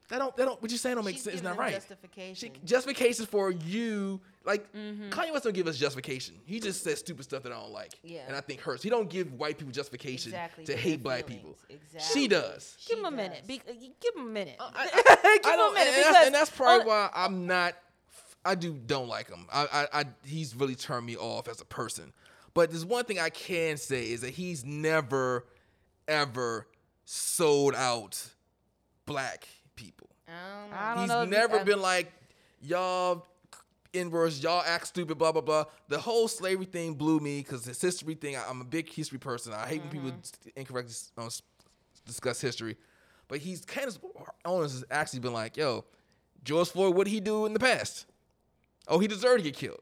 that don't that don't what you saying don't make She's sense. It's not right. Justification. She, justifications for you, like Mm-hmm. Kanye West don't give us justification. He just says stupid stuff that I don't like, Yeah. and I think hurts. He don't give white people justification Exactly, to hate black feelings. people. Exactly. She does. give him a She minute. Be, uh, give him a minute. I, give I him a minute and, that's, and that's probably on- why I'm not. I do don't like him. I, I, I he's really turned me off as a person. But there's one thing I can say is that he's never, ever sold out black people. I don't know. I don't He's know. if you never ever- been like, y'all inverse, y'all act stupid, blah blah blah. The whole slavery thing blew me because this history thing. I, am a big history person. I hate when people incorrectly uh, discuss history. But he's kind of, Owens has actually been like, yo, George Floyd, what did he do in the past? Oh, he deserved to get killed.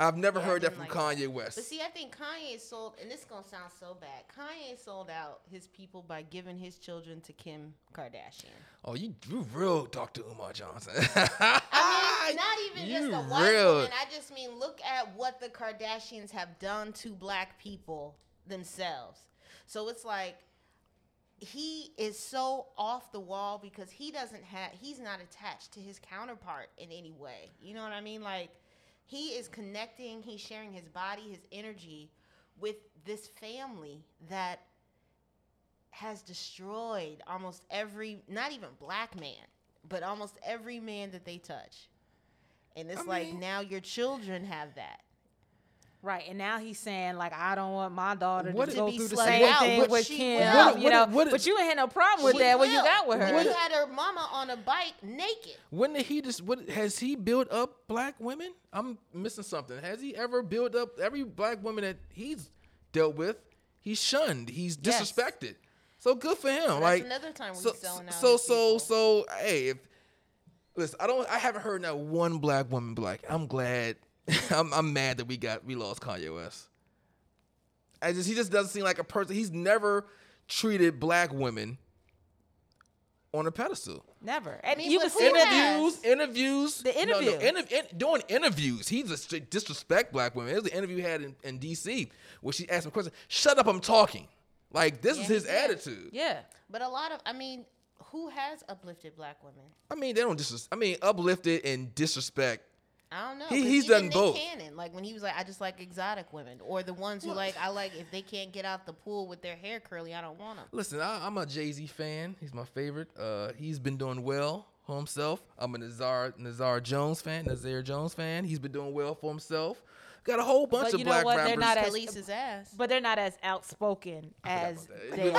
I've never Yeah, heard that from like Kanye West. But see, I think Kanye sold, and this is gonna sound so bad. Kanye sold out his people by giving his children to Kim Kardashian. oh, you you real Dr. Umar Johnson. I mean, not even You just a white real- woman. I just mean look at what the Kardashians have done to black people themselves. So it's like he is so off the wall because he doesn't have he's not attached to his counterpart in any way. You know what I mean? Like he is connecting, he's sharing his body, his energy with this family that has destroyed almost every not even black man, but almost every man that they touch. And it's I like mean- now your children have that. Right, and now he's saying like I don't want my daughter What to go To be through the same out, thing with she Kim, will. What- you know. what- but you ain't had no problem with She that when you got with her. When you had her mama on a bike naked. When did he just what has he built up black women? I'm missing something. Has he ever built up every black woman that he's dealt with? He's shunned. He's Yes. disrespected. So good for him. that's like another time we so, selling out so so people. so hey, if listen, I don't I haven't heard that one black woman be like, I'm glad I'm I'm mad that we got we lost Kanye West. I just he just doesn't seem like a person. He's never treated black women on a pedestal. Never, and mean, you but can who see that. has? Interviews, interviews. The no, no, interview. in- doing interviews. He just disrespect black women. There's an interview he had in, in D.C. where she asked him a question. Shut up, I'm talking. Like this Yeah, is he his did. attitude. Yeah, But a lot of I mean, who has uplifted black women? I mean, they don't disres- I mean, uplifted and disrespect. I don't know. He- he's done Nick both. Cannon, like when he was like, I just like exotic women, or the ones who like I like if they can't get out the pool with their hair curly, I don't want them. Listen, I, I'm a Jay Z fan. He's my favorite. Uh, he's been doing well for himself. I'm a Nasir Nasir Jones fan. Nasir Jones fan. He's been doing well for himself. Got a whole bunch But of you know black what? They're not as- Police his ass. but they're not as outspoken I as they We're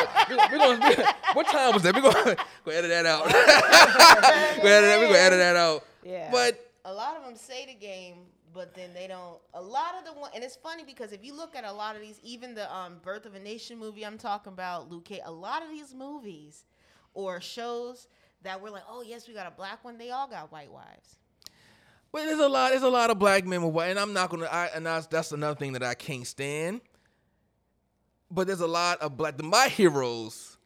we're gonna- what time was that? We're gonna, go edit that out. we're gonna we're gonna edit that out. Yeah. But a lot of them say the game, but then they don't. A lot of the one, and it's funny because if you look at a lot of these, even the um, Birth of a Nation movie I'm talking about, Luke, a lot of these movies or shows that were like, oh yes, we got a black one. They all got white wives. Well, there's a lot. There's a lot of black men with white, and I'm not gonna. I, and that's that's another thing that I can't stand. But there's a lot of black. My heroes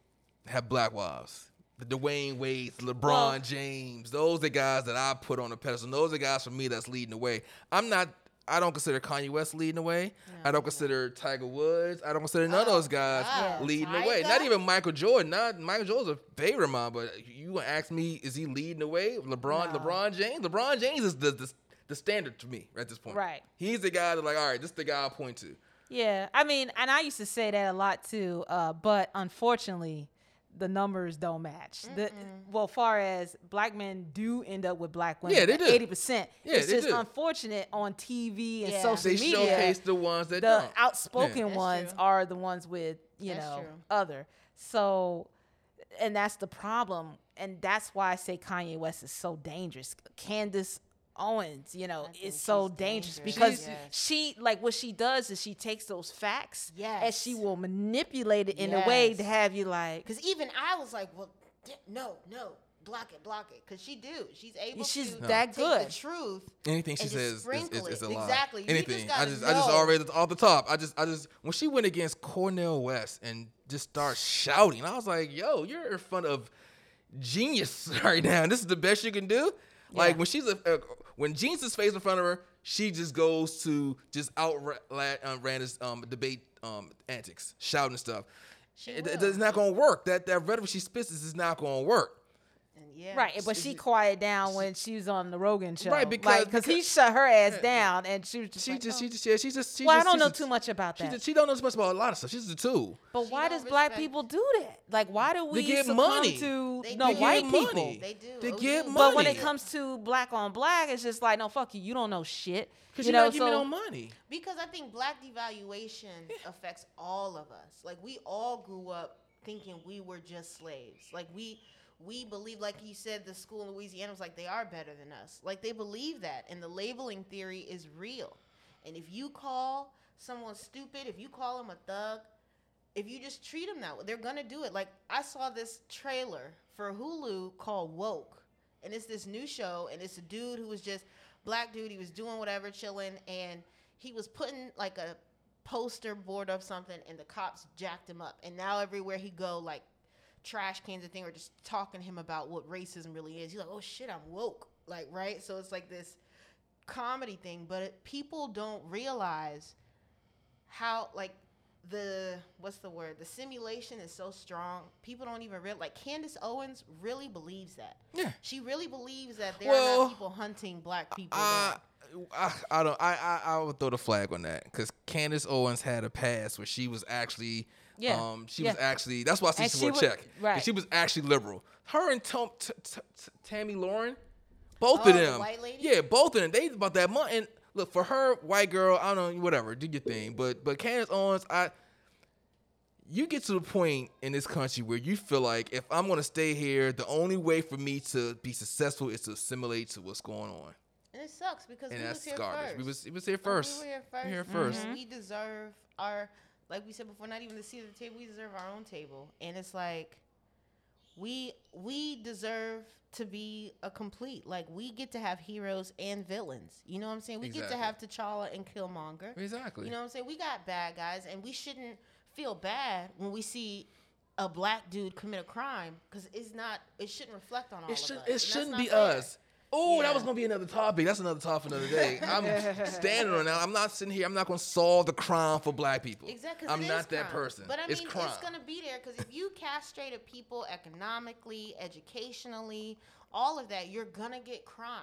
have black wives. The Dwyane Wade, LeBron Well- James. Those are guys that I put on a pedestal. Those are guys for me that's leading the way. I'm not. I don't consider Kanye West leading the way. I don't consider Tiger Woods. I don't consider none of those guys wow. leading the way. Not even Michael Jordan. Not Michael Jordan's a favorite of mine, but you gonna ask me, is he leading the way? LeBron, No. LeBron James. LeBron James is the, the the standard to me at this point. Right. He's the guy that like, all right, this is the guy I point to. Yeah, I mean, and I used to say that a lot too, uh, but unfortunately, the numbers don't match. The well, far as black men do end up with black women, Yeah, they do. Eighty percent. Yeah, it's they just do. unfortunate on TV and Yeah. social They media. showcase the ones that the don't. outspoken That's ones true. are the ones with you That's know true. other. So, and that's the problem, and that's why I say Kanye West is so dangerous. Candace Owens, you know, think is so dangerous dangerous. because She's- she like what she does is she takes those facts and she will manipulate it in a way to have you like Because even I was like, well, no, no, block it, block it. Because she do. She's able she's to that take good. the truth. Anything she and says is, is, is a it. lie. Exactly. You just Anything. I gotta just I just already off the top. I just I just when she went against Cornel West and just start shouting, I was like, yo, you're in front of genius right now. This is the best you can do. Like Yeah. when she's a, uh, when Jeans is face in front of her, she just goes to just outran ran his um, debate um, antics, shouting stuff. She It, will. it- it's not gonna work. That that rhetoric she spits is not gonna work. And Yeah. Right, but she quieted down when she was on the Rogan show. Right, because- because he shut her ass Yeah. down, and she was just She like, just, oh. she just, yeah, she just, she well, I don't know a- too much about She, that. just, she don't know too much about a lot of stuff. She's a two. but She why don't does black people do that? Like, why do we get money. to They no do. white get people? They do. They OG. get But But when it comes to black on black, it's just like, no, fuck you. You don't know shit. Cause you you're know, not giving me so no money. Because I think black devaluation affects all of us. Like we all grew up thinking we were just slaves. Like we we believe, like you said, the school in Louisiana was like they are better than us. Like they believe that, and the labeling theory is real. And if you call someone stupid, if you call them a thug, if you just treat them that way, they're gonna do it. Like I saw this trailer for Hulu called Woke, and it's this new show, and it's a dude who was just black dude. He was doing whatever, chilling, and he was putting like a poster board of something, and the cops jacked him up. And now everywhere he go, like trash cans and thing, or just talking to him about what racism really is. He's like, oh shit, I'm woke, like right. So it's like this comedy thing, but it, people don't realize how like the what's the word the simulation is so strong people don't even real like candace owens really believes that Yeah. she really believes that there are Well, not people hunting black people down. I, I don't. I, I, I would throw the flag on that because Candace Owens had a past where she was actually, Yeah, um, she was actually. That's why I And see she she wa- check. 'cause right. She was actually liberal. Her and Tom, t- t- t- Tomi Lahren, both Oh, of the them. white lady? Yeah, both of them. They about that money. And look for her, white girl. I don't know, whatever. Do your thing. But but Candace Owens, I. You get to the point in this country where you feel like if I'm gonna stay here, the only way for me to be successful is to assimilate to what's going on. and it sucks because And we that's was here garbage. first We was it was here first. we were here first, here and first. we deserve our like we said before not even the seat at the table we deserve our own table. And it's like we we deserve to be a complete like we get to have heroes and villains. You know what i'm saying? We get to have t'challa and killmonger. Exactly. you know what i'm saying? We got bad guys and we shouldn't feel bad when we see a black dude commit a crime because it's not it shouldn't reflect on all it of should us, it shouldn't be fair. us. Oh, that was gonna be another topic. That's another topic another day. I'm standing on that. I'm not sitting here. I'm not gonna solve the crime for black people. Exactly. I'm not that person. But I it's mean, crime. it's gonna be there because if you castrated people economically, educationally, all of that, you're gonna get crime.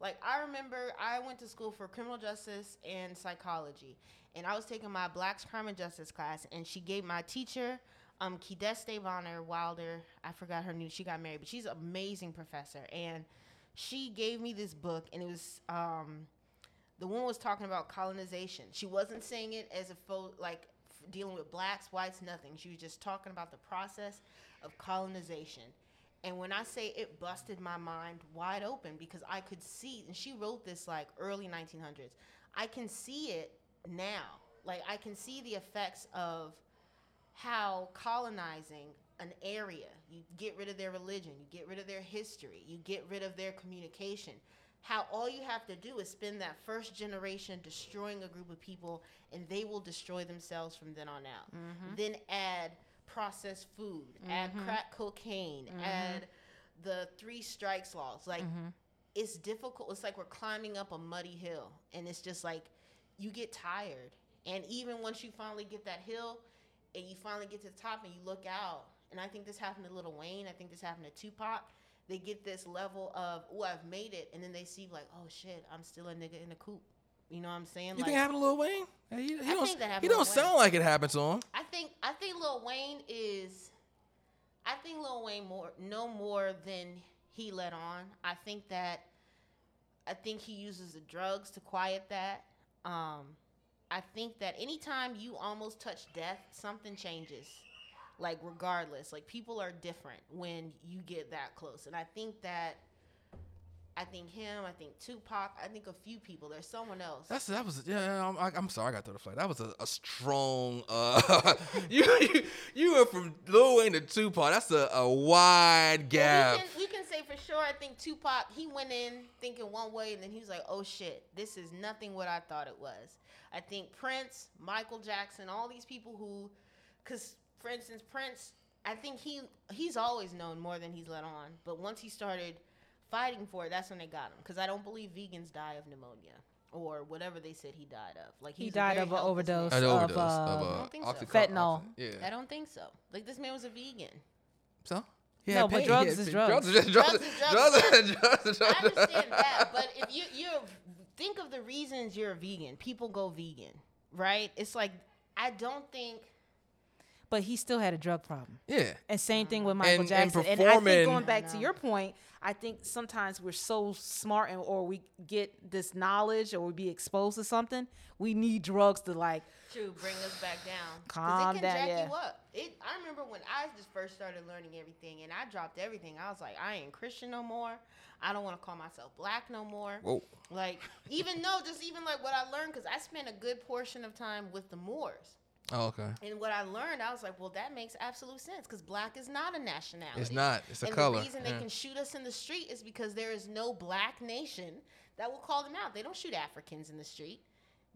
Like I remember, I went to school for criminal justice and psychology, and I was taking my Blacks Crime and Justice class, and she gave my teacher, um, Kideste Vonner Wilder. I forgot her name. She got married, but she's an amazing professor, and she gave me this book, and it was um, the woman was talking about colonization. She wasn't saying it as a fo- like dealing with blacks, whites, nothing. She was just talking about the process of colonization. And when I say it busted my mind wide open because I could see, and she wrote this like early 1900s. I can see it now. Like I can see the effects of how colonizing an area, you get rid of their religion, you get rid of their history, you get rid of their communication. How all you have to do is spend that first generation destroying a group of people, and they will destroy themselves from then on out. Mm-hmm. Then add processed food, add mm-hmm. crack cocaine, mm-hmm. add the three strikes laws. Like it's difficult. It's like we're climbing up a muddy hill, and it's just like you get tired. And even once you finally get that hill, and you finally get to the top, and you look out, and I think this happened to Lil Wayne. I think this happened to Tupac. They get this level of, oh, I've made it, and then they see like, oh shit, I'm still a nigga in a coop. You know what I'm saying? you like, think it happened to Lil Wayne? He, he I don't, think that happened he to don't sound like it happened to him. I think I think Lil Wayne is I think Lil Wayne more no more than he let on. I think that I think he uses the drugs to quiet that. Um I think that anytime you almost touch death, something changes. Like regardless, like people are different when you get that close. And I think that I think him, I think Tupac, I think a few people. There's someone else. That's that was yeah. I'm, I, I'm sorry, I got to the flag. That was a, a strong. Uh, you, you you went from Lil Wayne to Tupac. That's a, a wide Well, gap. we, can, we can say for sure. I think Tupac. He went in thinking one way, and then he was like, "Oh shit, this is nothing what I thought it was." I think Prince, Michael Jackson, all these people who, because for instance, Prince. I think he he's always known more than he's let on. But once he started fighting for it, that's when they got him. Because I don't believe vegans die of pneumonia or whatever they said he died of. Like He he's a died of an overdose. An man. of, uh, of I uh, don't think so. Fentanyl. Yeah. I don't think so. Like this man was a vegan. So He No, but drugs is drugs. Drugs is drugs. Drugs is drugs, Drugs is drugs I understand that, but if you you think of the reasons you're a vegan, people go vegan, right? It's like I don't think But he still had a drug problem. Yeah. And same thing with Michael And- and Jackson. And, I performing- think going back I to your point, I think sometimes we're so smart and or we get this knowledge or we be exposed to something, we need drugs to like True, bring us back down. 'Cause Calm it can down, jack yeah. you up. It. I remember when I just first started learning everything, and I dropped everything. I was like, I ain't Christian no more. I don't want to call myself black no more. Whoa. Like, even though, just even like what I learned, because I spent a good portion of time with the Moors. Oh, okay. And what I learned, I was like, well, that makes absolute sense because black is not a nationality. It's not. It's a and color. the reason they can shoot us in the street is because there is no black nation that will call them out. They don't shoot Africans in the street.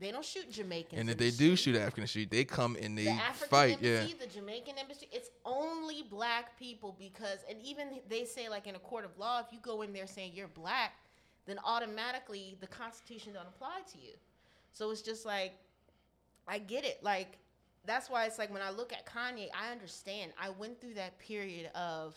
They don't shoot Jamaicans. And in if the they do street. shoot African street, they come and they the African fight. embassy, Yeah. the Jamaican embassy, it's only black people because, and even they say like in a court of law, if you go in there saying you're black, then automatically the Constitution don't apply to you. So it's just like, I get it. Like that's why it's like when I look at Kanye, I understand. I went through that period of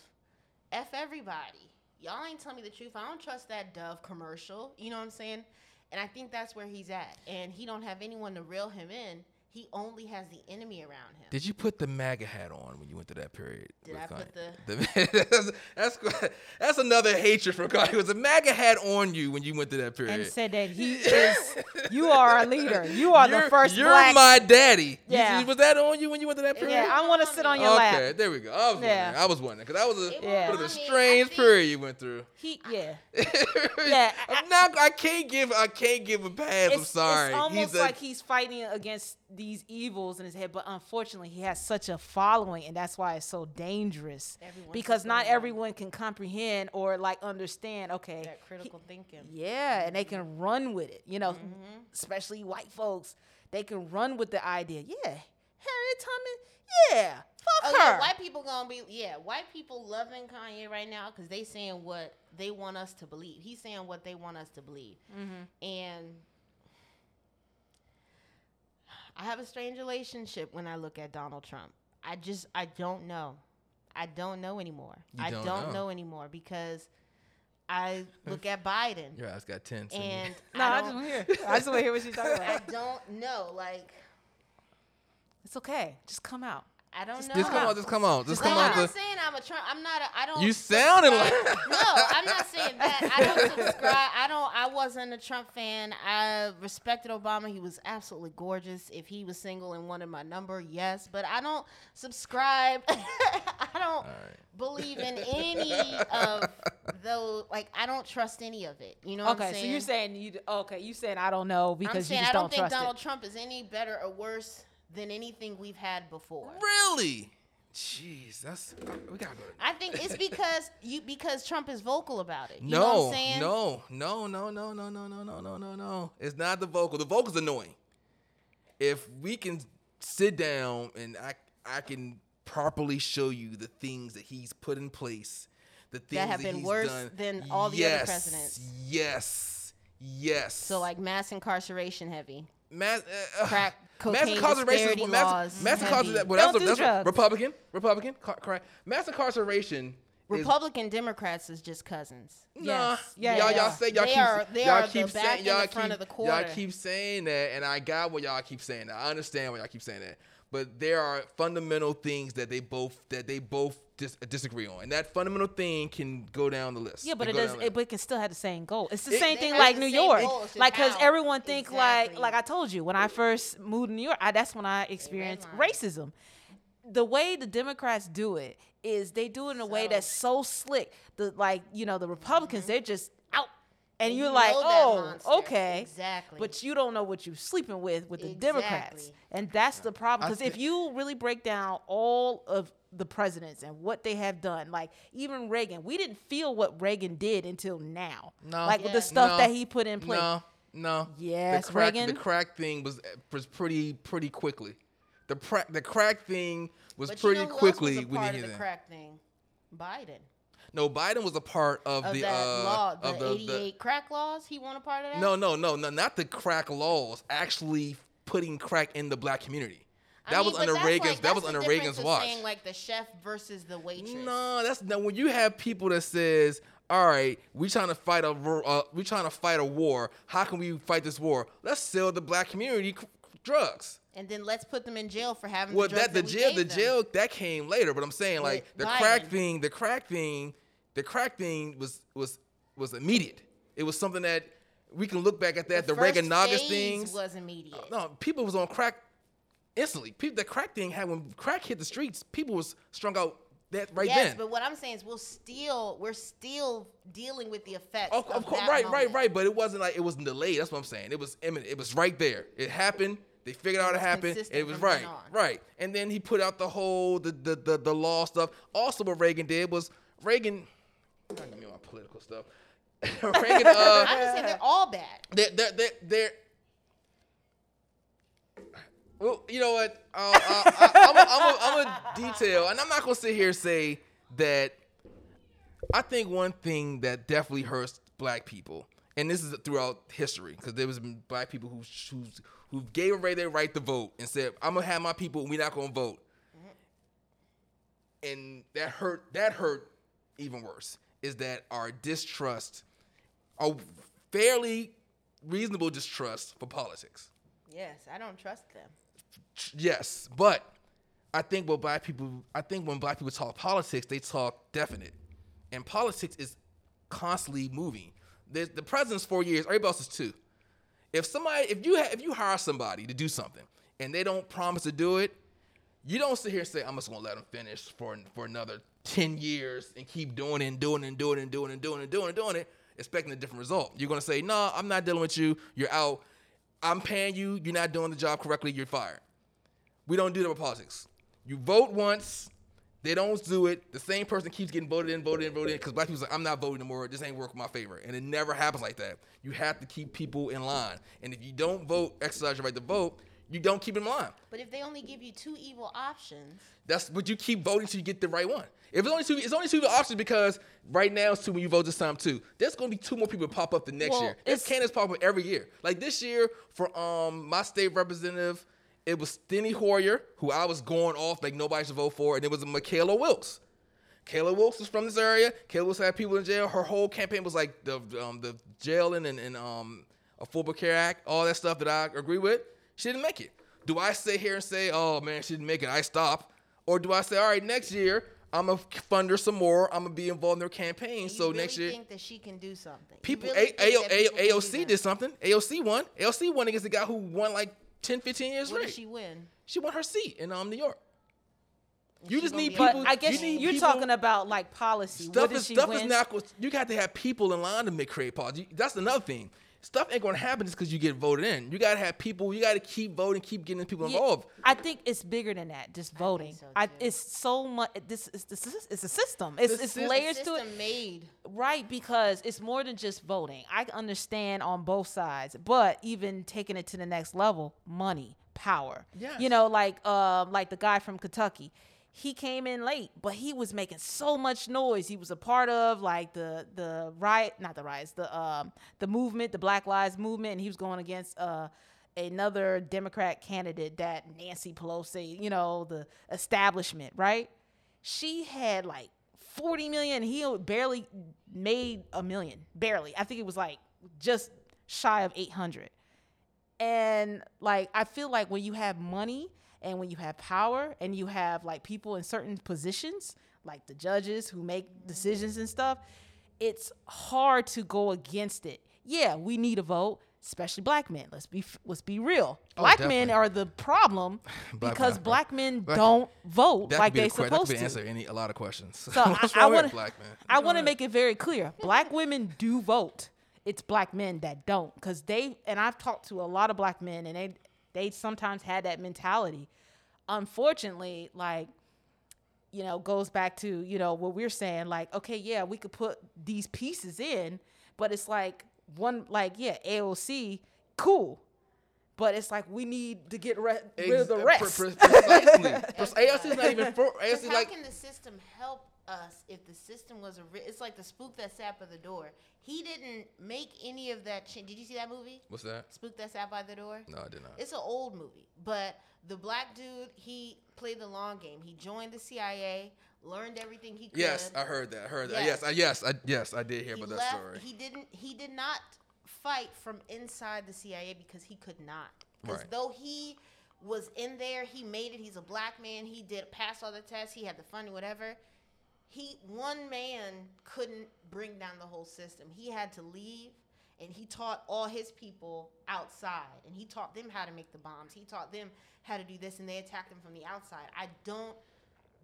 f everybody. Y'all ain't telling me the truth. I don't trust that Dove commercial. You know what I'm saying? And I think that's where he's at. And he don't have anyone to reel him in. He only has the enemy around him. Did you put the MAGA hat on when you went through that period? Did with I put Kanye? that's, that's that's another hatred for Kanye. Was a MAGA hat on you when you went through that period? and said that he is you are a leader. You are you're, the first You're black my daddy. You- Yeah. was that on you when you went through that period? Yeah, I want to sit on your okay, lap. there we go. I was Yeah. wondering. I was wondering because that was a, It Yeah. what a was- I mean, I strange think- period you went through. He yeah. yeah, I'm not. I can't give. I can't give a pass. I'm sorry. it's almost He's a- like he's fighting against these evils in his head, but unfortunately, he has such a following, and that's why it's so dangerous. Everyone's because not everyone can comprehend or like understand. Okay, that he- critical thinking. yeah, and they can run with it. You know, especially white folks, they can run with the idea. Yeah, Harriet Tubman. Yeah, fuck Oh her. yeah, white people gonna be yeah. White people loving Kanye right now because they saying what they want us to believe. He's saying what they want us to believe, Mm-hmm. and I have a strange relationship when I look at Donald Trump. I just I don't know. I don't know anymore. You I don't don't, know. know. anymore because I look at Biden Your eyes got tense. and no, I, I just want to hear. I just want to hear what she's talking I don't know. Like It's okay. Just come out. I don't know. just come on. Just come on. Just Just come Like, on. I'm not The, saying I'm a Trump. I'm not. A, I don't. You sounded like- no, I'm not saying that. I don't subscribe. I don't. I wasn't a Trump fan. I respected Obama. He was absolutely gorgeous. If he was single and wanted my number, yes. But I don't subscribe. I don't believe in any of those. Like I don't trust any of it. You know what I'm saying? Okay, so you're saying you okay? You said I don't know I'm because saying you just I don't, don't think trust Donald it. Trump is any better or worse than anything we've had before. really? Jeez, that's we gotta. I think it's because you because Trump is vocal about it. You know No, what I'm saying? no, no, no, no, no, no, no, no, no, no, no. It's not the vocal. The vocal's annoying. If we can sit down and I, I can properly show you the things that he's put in place, the things that have been he's worse done. than all the other presidents. Yes, yes. So like mass incarceration heavy. Mass, uh, Crack, mass incarceration. disparity mass, mass incarceration. Well, that's, Don't a, that's a- drugs. Republican. Republican. Car, correct. Mass incarceration. is- Republican Democrats is just cousins. Nah, Yes. Yeah, y'all, they y'all say y'all They keep are- they y'all are keep back saying y'all the front keep of the y'all keep saying that, and I got what y'all keep saying. That. I understand why y'all keep saying that, but there are fundamental things that they both that they both dis- disagree on, and that fundamental thing can go down the list. Yeah, but it does. down It, but it can still have the same goal. It's the It- same thing like New York, goal, like because everyone think like Exactly. like I told you when I first moved to New York, I, that's when I experienced racism. The way the Democrats do it is they do it in a way that's so slick. The like you know the Republicans they're just out, and, And you're you like oh okay Exactly. but you don't know what you're sleeping with with the Democrats, and that's the problem. I Because if you really break down all of the presidents and what they have done, like even Reagan, we didn't feel what Reagan did until now. No. like with the stuff No. that he put in place. No, no. Yes, the crack, Reagan. The crack thing was was pretty pretty quickly. The pra- the crack thing was but pretty you know quickly else was a when part he of the it. crack thing? Biden. No, Biden was a part of, Of the that uh, law, the of the, 88 crack laws. He want a part of that. No, no, no, no, not the crack laws. Actually, putting crack in the black community. I That mean, was under Reagan's. like- that was under Reagan's watch. Saying like the chef versus the waitress. No, that's no. When you have people that says, "All right, we trying to fight a uh, we trying to fight a war. How can we fight this war? Let's sell the black community c- drugs." And then let's put them in jail for having Well, the drugs that the we jail, the them. jail that came later. But I'm saying With like the crack Biden. thing, the crack thing, the crack thing was was was immediate. It was something that we can look back at that. The, first Reaganomics phase things. was immediate. No, people was on crack instantly. People, the crack thing had when crack hit the streets, people was strung out that right yes, then. but what I'm saying is we'll still we're still dealing with the effects. Of, course, right, right, moment. right. But it wasn't like it wasn't delayed. That's what I'm saying. It was imminent. It was right there. It happened. They figured out it happened. It was right, right. And then he put out the whole the the the, the law stuff. Also, what Reagan did was Reagan. I'm not gonna be on my political stuff. Reagan, uh, I'm just saying they're all bad. they're they're they're, they're well, you know what? I'll, I, I'm, a, I'm, a, detail, and I'm not gonna sit here and say that. I think one thing that definitely hurts black people, and this is throughout history, because there was black people who who who gave away their right to vote and said, "I'm gonna have my people, and we're not gonna vote," and that hurt. That hurt even worse. Is that our distrust, a fairly reasonable distrust for politics. Yes, I don't trust them. Yes, but I think what black people, I think when black people talk politics, they talk definite, and politics is constantly moving. There's, the president's four years, everybody else is two. If somebody, if you ha- if you hire somebody to do something and they don't promise to do it, you don't sit here and say, "I'm just gonna let them finish for for another ten years and keep doing it and doing it and doing it and doing it and doing it and doing it, and doing it expecting a different result." You're gonna say, "No, I'm not dealing with you. You're out. I'm paying you. You're not doing the job correctly. You're fired." We don't do that with politics. You vote once, they don't do it. The same person keeps getting voted in, voted in, voted in. Because black people's like, I'm not voting anymore. This ain't working my favor. And it never happens like that. You have to keep people in line. And if you don't vote, exercise your right to vote, you don't keep in line. But if they only give you two evil options, That's what you keep voting till you get the right one. If it's only two, it's only two options because right now it's two when you vote this time too. There's gonna be two more people pop up the next Well, year. This it's- candidates pop up every year. Like this year for um my state representative, it was Steny Hoyer, who I was going off like nobody should vote for, and it was Mckayla Wilkes. Kayla Wilkes was from this area. Kayla Wilkes had people in jail. Her whole campaign was like the um, the jailing and, and um Affordable Care Act, all that stuff that I agree with. She didn't make it. Do I sit here and say, "Oh man, she didn't make it. I stop," or do I say, "All right, next year I'm gonna fund her some more. I'm gonna be involved in her campaign." you so really next year, think that she can do something. People, really A- A- that A- people can do AOC that? did something. AOC won. AOC won against the guy who won like 10, 15 years What straight. did she win? She won her seat in um New York. You she just need people. But I guess you you're people- talking about like policy. Stuff what is she stuff win? is not. go- You got to have people in line to make create policy. That's another thing. Stuff ain't gonna happen just because you get voted in. You gotta have people. You gotta keep voting, keep getting people Yeah, involved. I think it's bigger than that. Just voting. so, I, it's so much. This is this it's a system. It's, The it's sys- layers the to it. made. Right, because it's more than just voting. I understand on both sides, but even taking it to the next level, money, power. Yes. You know, like um, like the guy from Kentucky. He came in late, but he was making so much noise. He was a part of like the the riot, not the riots, the um the movement, the Black Lives movement, and he was going against uh another Democrat candidate that Nancy Pelosi, you know, the establishment, right? She had like 40 million. He barely made a million. Barely. I think it was like just shy of 800. And like, I feel like when you have money and when you have power and you have like people in certain positions, like the judges who make decisions and stuff, it's hard to go against it. Yeah, we need a vote, especially black men. Let's be let's be real. Oh, black men are the problem Black because men- black men black- don't vote That like they the que- that supposed could be to. answer any a lot of questions. So I, I want black man? I want to make it very clear: black women do vote. It's black men that don't, because they and I've talked to a lot of black men, and they they sometimes had that mentality. Unfortunately, like you know, goes back to you know what we're saying. Like, okay, yeah, we could put these pieces in, but it's like one, like yeah, AOC, cool. But it's like we need to get re- rid of the uh, Ex- rest. pre- pre- Precisely. Pre- AOC is not even for. Because AOC how like can the system help us if the system was a. Ri- it's like the spook that sat by the door. He didn't make any of that. Ch- Did you see that movie? What's that? Spook that sat by the door. No, I did not. It's an old movie, but the black dude he played the long game. He joined the CIA, learned everything he could. Yes, I heard that. I heard that. Yes. Yes, I, yes, I, yes, I did hear he about that story. He didn't. He did not fight from inside the CIA because he could not. Because Right. though he was in there, he made it. He's a black man. He did pass all the tests. He had the funding, whatever. He one man couldn't bring down the whole system. He had to leave, and he taught all his people outside, and he taught them how to make the bombs. He taught them how to do this, and they attacked him from the outside. I don't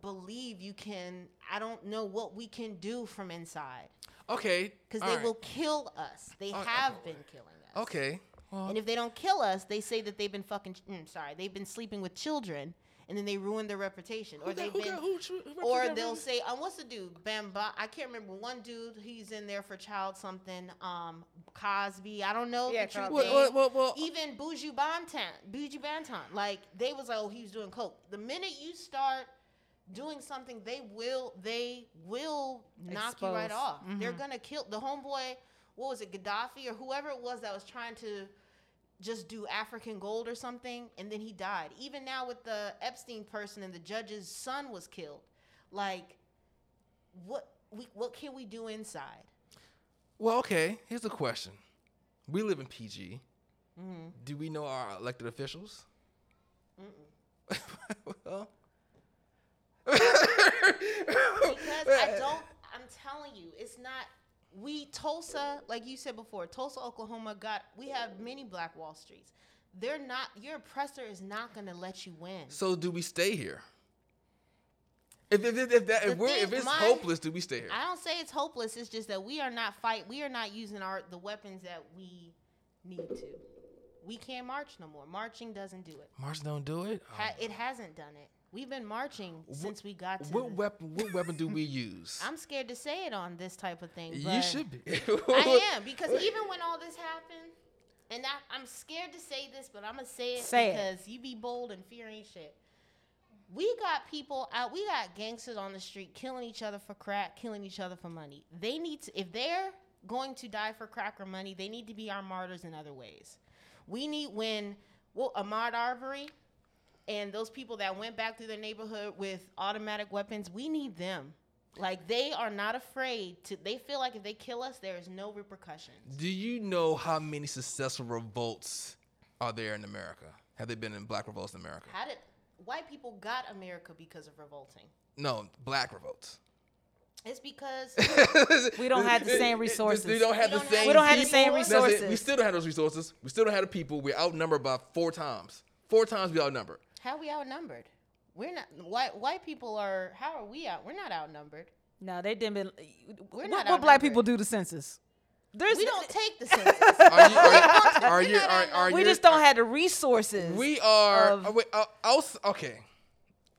believe you can. I don't know what we can do from inside okay, because they right. will kill us. They Oh, have been killing us. Okay. Well, And if they don't kill us, they say that they've been fucking. Mm, sorry, they've been sleeping with children, and then they ruin their reputation. Or they've who been. got- who tr- who or got- they'll say, um, what's the dude? Bamba. I can't remember one dude. He's in there for child something. Um, Cosby. I don't know Yeah, the truth. Well, well, well, well, Even Buju Banton, Buju Banton, like they was like, oh, he was doing coke. The minute you start doing something, they will, they will knock you right Expose. off. They're Mhm. gonna kill the homeboy. What was it, Gaddafi or whoever it was that was trying to just do African gold or something, and then he died. Even now with the Epstein person and the judge's son was killed. Like, what we what can we do inside? well, okay. Here's the question: We live in PG. Mm-hmm. Do we know our elected officials? well, because I don't. I'm telling you, it's not. We Tulsa, like you said before, Tulsa, Oklahoma got. We have many Black Wall Streets. They're not. Your oppressor is not going to let you win. So do we stay here? If if if, if that if we're if it's my- hopeless, do we stay here? I don't say it's hopeless. It's just that we are not fight. We are not using our the weapons that we need to. We can't march no more. Marching doesn't do it. March don't do it. Oh. Ha- it hasn't done it. We've been marching since we got to. what the- weapon? What weapon do we use? I'm scared to say it on this type of thing. you should be. I am because even when all this happened, and I, I'm scared to say this, but I'm gonna say it Say it. because you be bold and fear ain't shit. We got people out. We got gangsters on the street killing each other for crack, killing each other for money. They need to, if they're going to die for crack or money, they need to be our martyrs in other ways. We need when well, Ahmaud Arbery and those people that went back through their neighborhood with automatic weapons, we need them. Like they are not afraid to. They feel like if they kill us, there is no repercussions. Do you know how many successful revolts are there in America? Have they been in black revolts in America? How did white people got America because of revolting? No, black revolts. It's because We don't have the same resources. We don't have We the don't same. We don't have the same That's it. We still don't have those resources. We still don't have the people. We're outnumbered by four times. Four times we outnumbered. How are we outnumbered. We're not white. White people are. How are we out? We're not outnumbered. No, they didn't. Been, We're what, not what black people do the census? There's, We don't take the census. Are you? Are, are We're you? Are, are we just don't have the resources. We are. of- uh, wait, uh, else, okay.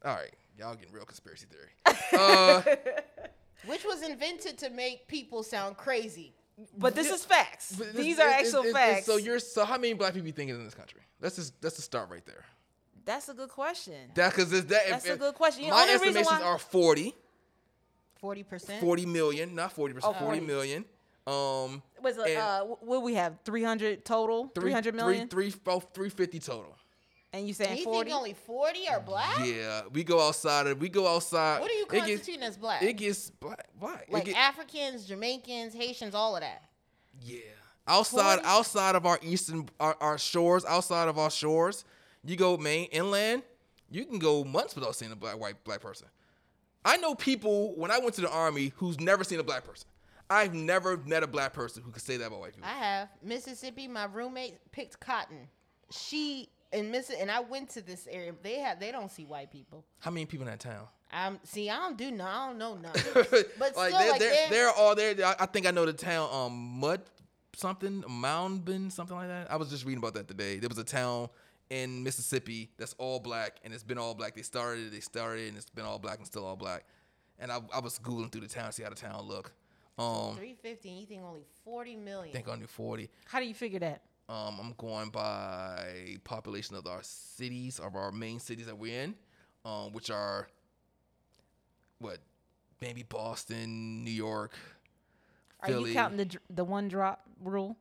All right. Y'all getting real conspiracy theory. Uh, Which was invented to make people sound crazy. but this is facts. but These are it's- actual it's- it's- facts. So you're. So how many black people you think is in this country? Let's just let's just start right there. That's a good question. That because that. That's if, a good question. You know, my only reason estimations why- are 40, Forty percent. 40 million, not 40 percent, Oh, 40 40. million. Um, Was it, and uh, what we have? Three hundred total. Three hundred million. Three, three, about 350 total. and you And saying you forty? think only forty are black? Yeah, we go outside of. We go outside. What are you it gets, constituting as black? it gets black. Black. Like get- Africans, Jamaicans, Haitians, all of that. Yeah. Outside 40? outside of our eastern our, our shores, outside of our shores, you go main inland, you can go months without seeing a black white black person. I know people when I went to the army who's never seen a black person. I've never met a black person who could say that about white people. I have Mississippi. My roommate picked cotton. She in Miss and I went to this area. They have they don't see white people. How many people in that town? I'm see. I don't do no. I don't know none. but still, they're, like, they're, they're- they're all there. I, I think I know the town um mud something Moundbin something like that. I was just reading about that today. There was a town in Mississippi that's all black and it's been all black. They started, they started, and it's been all black and still all black. And I, I was googling through the town, see how the town look. Um, Three fifty. You think only forty million? I think only forty. How do you figure that? Um, I'm going by population of our cities, of our main cities that we're in, um, which are what maybe Boston, New York, Are Philly. you counting the the one drop rule?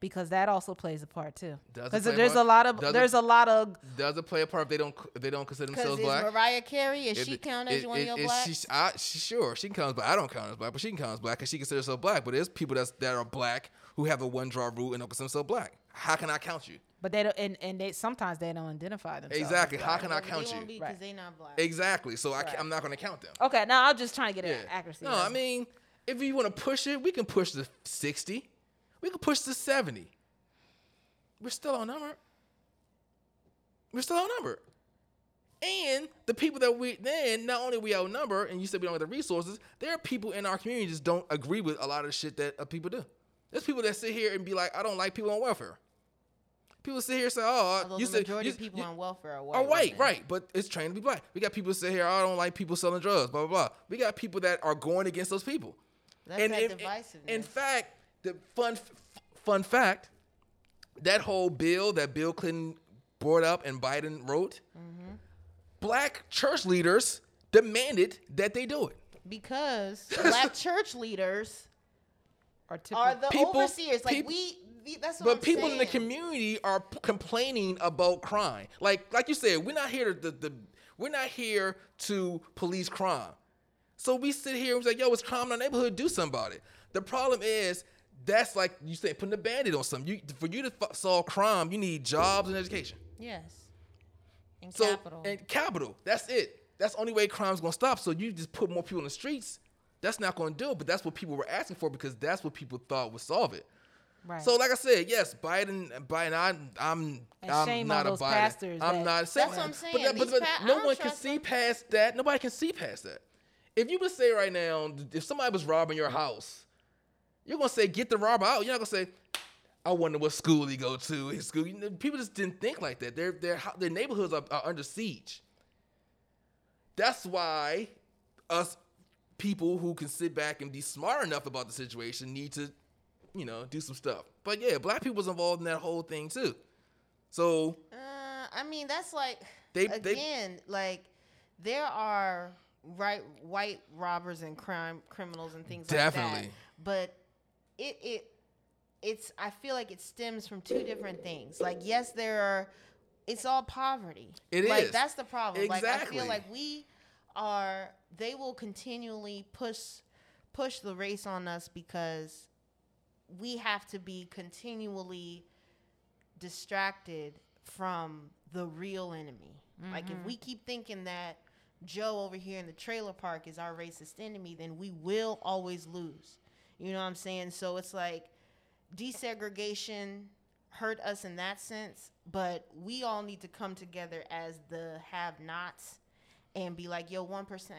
Because that also plays a part too. Does it Because play a there's a part? lot of Does it- there's a lot of Does it play a part if they don't if they don't consider themselves is black? Mariah Carey, is If she it- count as it- one of your it- blacks? She, I, she sure she counts, but I don't count as black. But she can count as black because she considers herself black. But there's people that's that are black who have a one draw rule and don't consider themselves black. How can I count you? but they don't and, and they sometimes they don't identify themselves. as Exactly. How can I Well, they count won't you? be because Right. they not black. Exactly. So I Right. am not going to count them. Okay, now I'm just trying to get Yeah. an accuracy. No, of I mean, if you want to push it, we can push to 60. We can push to 70. We're still outnumbered. We're still outnumbered. And the people that we then not only we outnumber, and you said we don't have the resources, there are people in our community just don't agree with a lot of the shit that uh, people do. There's people that sit here and be like, I don't like people on welfare. People sit here and say, Oh, Although you the said majority you, of people you- on welfare are white. are white, right? But it's trained to be black. We got people that sit here, I don't like people selling drugs, blah blah blah. We got people that are going against those people. That's and that in- divisiveness. In fact, the fun fun fact, that whole bill that Bill Clinton brought up and Biden wrote, Mm-hmm. black church leaders demanded that they do it. because black church leaders Or typical- are the People- overseers. Like peop- we, we- that's what But I'm people in the community are p- complaining about crime. Like like you said, we're not here to the, the we're not here to police crime. So we sit here and we say, yo, it's crime in our neighborhood, do something about it. The problem is that's like you say, putting a band-aid on something. You, for you to f- solve crime, you need jobs and education. Yes. And So capital. and capital. That's it. That's the only way crime's gonna stop. So you just put more people in the streets. That's not gonna do it. But that's what people were asking for because that's what people thought would solve it. right. So like I said, yes, Biden, Biden, I, I'm, I'm not a Biden. I'm not. That's what I'm But, saying. that- but, but pa- no one can see them. past that. Nobody can see past that. If you would say right now, if somebody was robbing your house, you're gonna say, "Get the robber out." You're not gonna say, "I wonder what school he go to." His school. You know, people just didn't think like that. Their their their neighborhoods are, are under siege. That's why us people who can sit back and be smart enough about the situation need to, you know, do some stuff. But yeah, black people was involved in that whole thing too. So Uh, I mean, that's like They- they- again, like there are right white robbers and crime criminals and things like Definitely. that. But it it it's I feel like it stems from two different things. Like yes, there are it's all poverty. It like, is. That's the problem. Like I feel like we are they will continually push push the race on us because we have to be continually distracted from the real enemy. Like if we mm-hmm. keep thinking that Joe over here in the trailer park is our racist enemy, then we will always lose. You know what I'm saying? So it's like desegregation hurt us in that sense, but we all need to come together as the have-nots and be like, "Yo, 1%."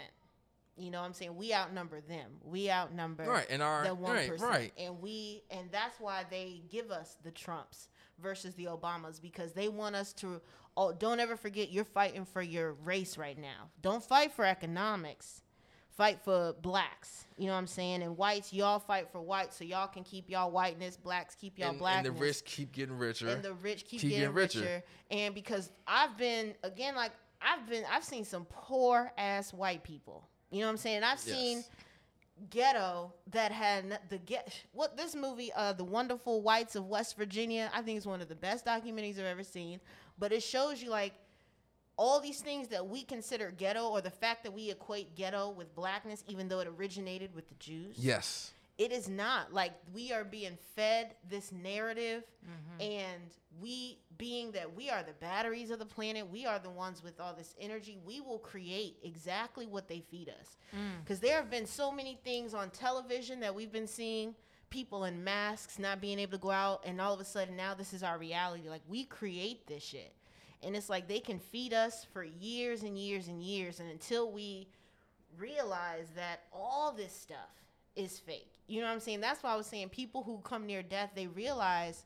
You know what I'm saying? We outnumber them. We outnumber Right, and our- the one right, right. and we and that's why they give us the Trumps versus the Obamas because they want us to oh don't ever forget you're fighting for your race right now. Don't fight for economics. Fight for blacks. You know what I'm saying? And whites, y'all fight for whites so y'all can keep y'all whiteness, blacks keep y'all and, and the rich keep getting richer. and the rich keep, Keep getting, getting richer. richer. And because I've been again like I've been I've seen some poor ass white people. You know what I'm saying? I've seen ghetto that had the get what this movie uh the wonderful whites of west virginia i think it's one of the best documentaries i've ever seen but it shows you like all these things that we consider ghetto or the fact that we equate ghetto with blackness even though it originated with the jews? Yes. it is not. Like we are being fed this narrative mm-hmm. and we being that we are the batteries of the planet we are the ones with all this energy we will create exactly what they feed us. Mm. Because there have been so many things on television that we've been seeing people in masks not being able to go out and all of a sudden now this is our reality. Like we create this shit and it's like they can feed us for years and years and years and until we realize that all this stuff is fake. You know what I'm saying? That's why I was saying people who come near death, they realize,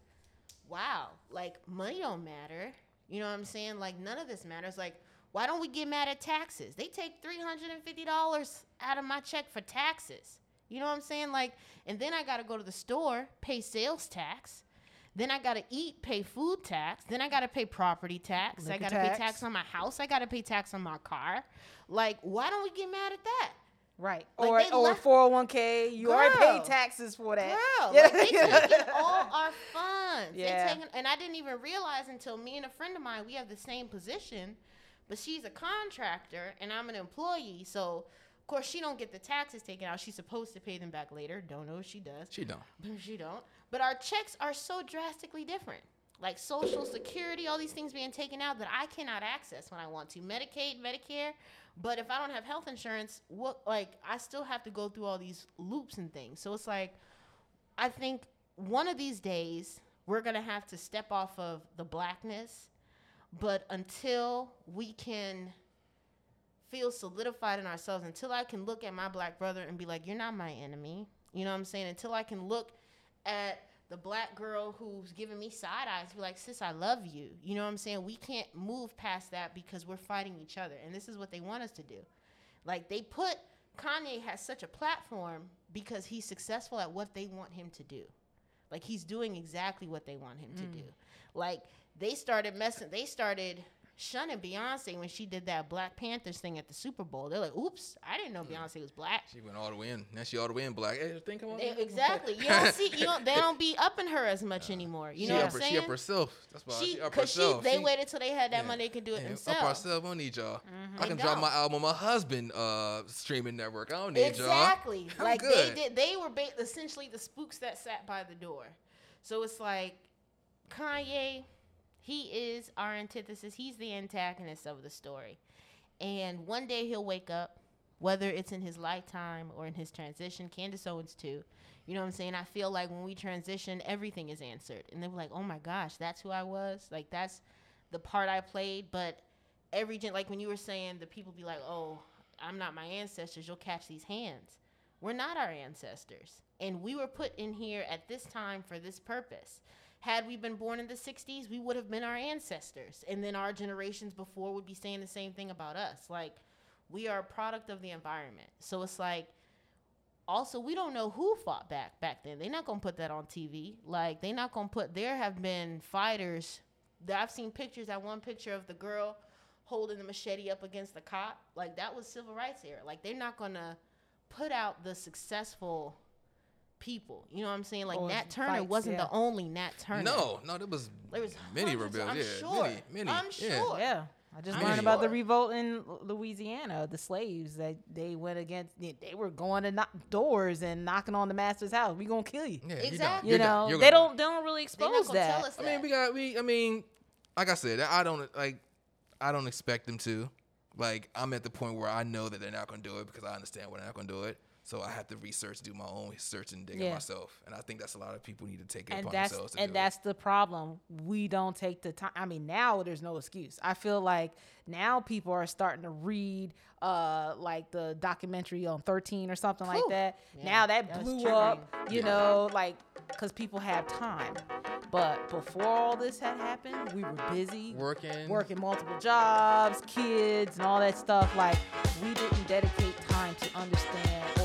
wow, like money don't matter. You know what I'm saying? Like none of this matters. Like, why don't we get mad at taxes? They take $350 out of my check for taxes. You know what I'm saying? Like, and then I got to go to the store, pay sales tax. Then I gotta eat, pay food tax. Then I gotta pay property tax. I gotta tax. pay tax on my house. I gotta pay tax on my car. Like, why don't we get mad at that? Right. Like, or or left- 401k. You already Girl. paid taxes for that. Girl, Yeah. like they taking all our funds. Yeah. They taking, and I didn't even realize until me and a friend of mine, we have the same position, but she's a contractor and I'm an employee. So of course she don't get the taxes taken out. She's supposed to pay them back later. Don't know if she does. She don't. She don't. But our checks are so drastically different. Like Social Security, all these things being taken out that I cannot access when I want to. Medicaid, Medicare. But if I don't have health insurance, what like I still have to go through all these loops and things. So it's like I think one of these days we're gonna have to step off of the blackness. But until we can feel solidified in ourselves until I can look at my black brother and be like, you're not my enemy. You know what I'm saying? Until I can look at the black girl who's giving me side eyes, be like, sis, I love you. You know what I'm saying? We can't move past that because we're fighting each other. And this is what they want us to do. Like they put Kanye has such a platform because he's successful at what they want him to do. Like he's doing exactly what they want him to mm. do. Like they started messing they started shunning Beyonce when she did that Black Panthers thing at the Super Bowl. They're like, "Oops, I didn't know Beyonce was black." She went all the way in. Now she all the way in black. Hey, think about They- exactly. You don't see you don't they don't be upping her as much anymore. You know what I'm saying? She up herself. That's why she, She, up she, herself. they She- waited till they had that yeah. money, they could do it Yeah, themselves. Up ourselves. We don't need y'all. I can drop my album on my husband uh streaming network. I don't need Exactly. y'all. I'm like good. they did. They were ba- essentially the spooks that sat by the door. So it's like Kanye. He is our antithesis. He's the antagonist of the story. And one day he'll wake up, whether it's in his lifetime or in his transition. Candace Owens too. You know what I'm saying? I feel like when we transition, everything is answered, and they're like, "Oh my gosh, that's who I was. Like that's the part I played." But every gen, like when you were saying, the people be like, "Oh, I'm not my ancestors. You'll catch these hands." We're not our ancestors, and we were put in here at this time for this purpose. Had we been born in the 60s, we would have been our ancestors, and then our generations before would be saying the same thing about us. Like we are a product of the environment. So it's like also we don't know who fought back back then. They're not gonna put that on TV. Like they're not gonna put. There have been fighters. that I've seen pictures. That one picture of the girl holding the machete up against the cop. Like that was civil rights era. Like they're not gonna put out the successful people. You know what I'm saying? Like Or Nat Turner fights, wasn't yeah. the only Nat Turner. No, no, there was There was many hundreds, rebels. I'm yeah, sure. many, many. I'm yeah. sure. Yeah. I just I'm learned about the revolt in Louisiana, the slaves that they went against. They they were going to knock doors and knocking on the master's house. We gonna kill you. Yeah, Exactly. You You're done. know, You're they don't they don't really expose gonna that. tell us I mean, we got we. I mean, like I said, I don't like. I don't expect them to. Like, I'm at the point where I know that they're not gonna do it because I understand why they're not gonna do it. So I have to research, do my own research, and dig it Yeah. myself. And I think that's a lot of people need to take it and upon that's themselves to and do that's the problem. We don't take the time. I mean, now there's no excuse. I feel like now people are starting to read, uh, like the documentary on 13 or something like that. Yeah, now that that blew up, triggering. you know, like because people have time. But before all this had happened, we were busy. Working, working multiple jobs, kids, and all that stuff. Like we didn't dedicate time to understand or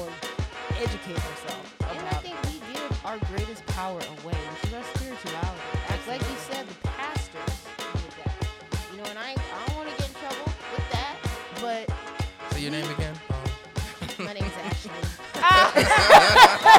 educate ourselves And I think we give our greatest power away, which is our spirituality. Like, like you said, the pastors did that. You know, and I, I don't want to get in trouble with that, but Say your name again. My name's Ashley.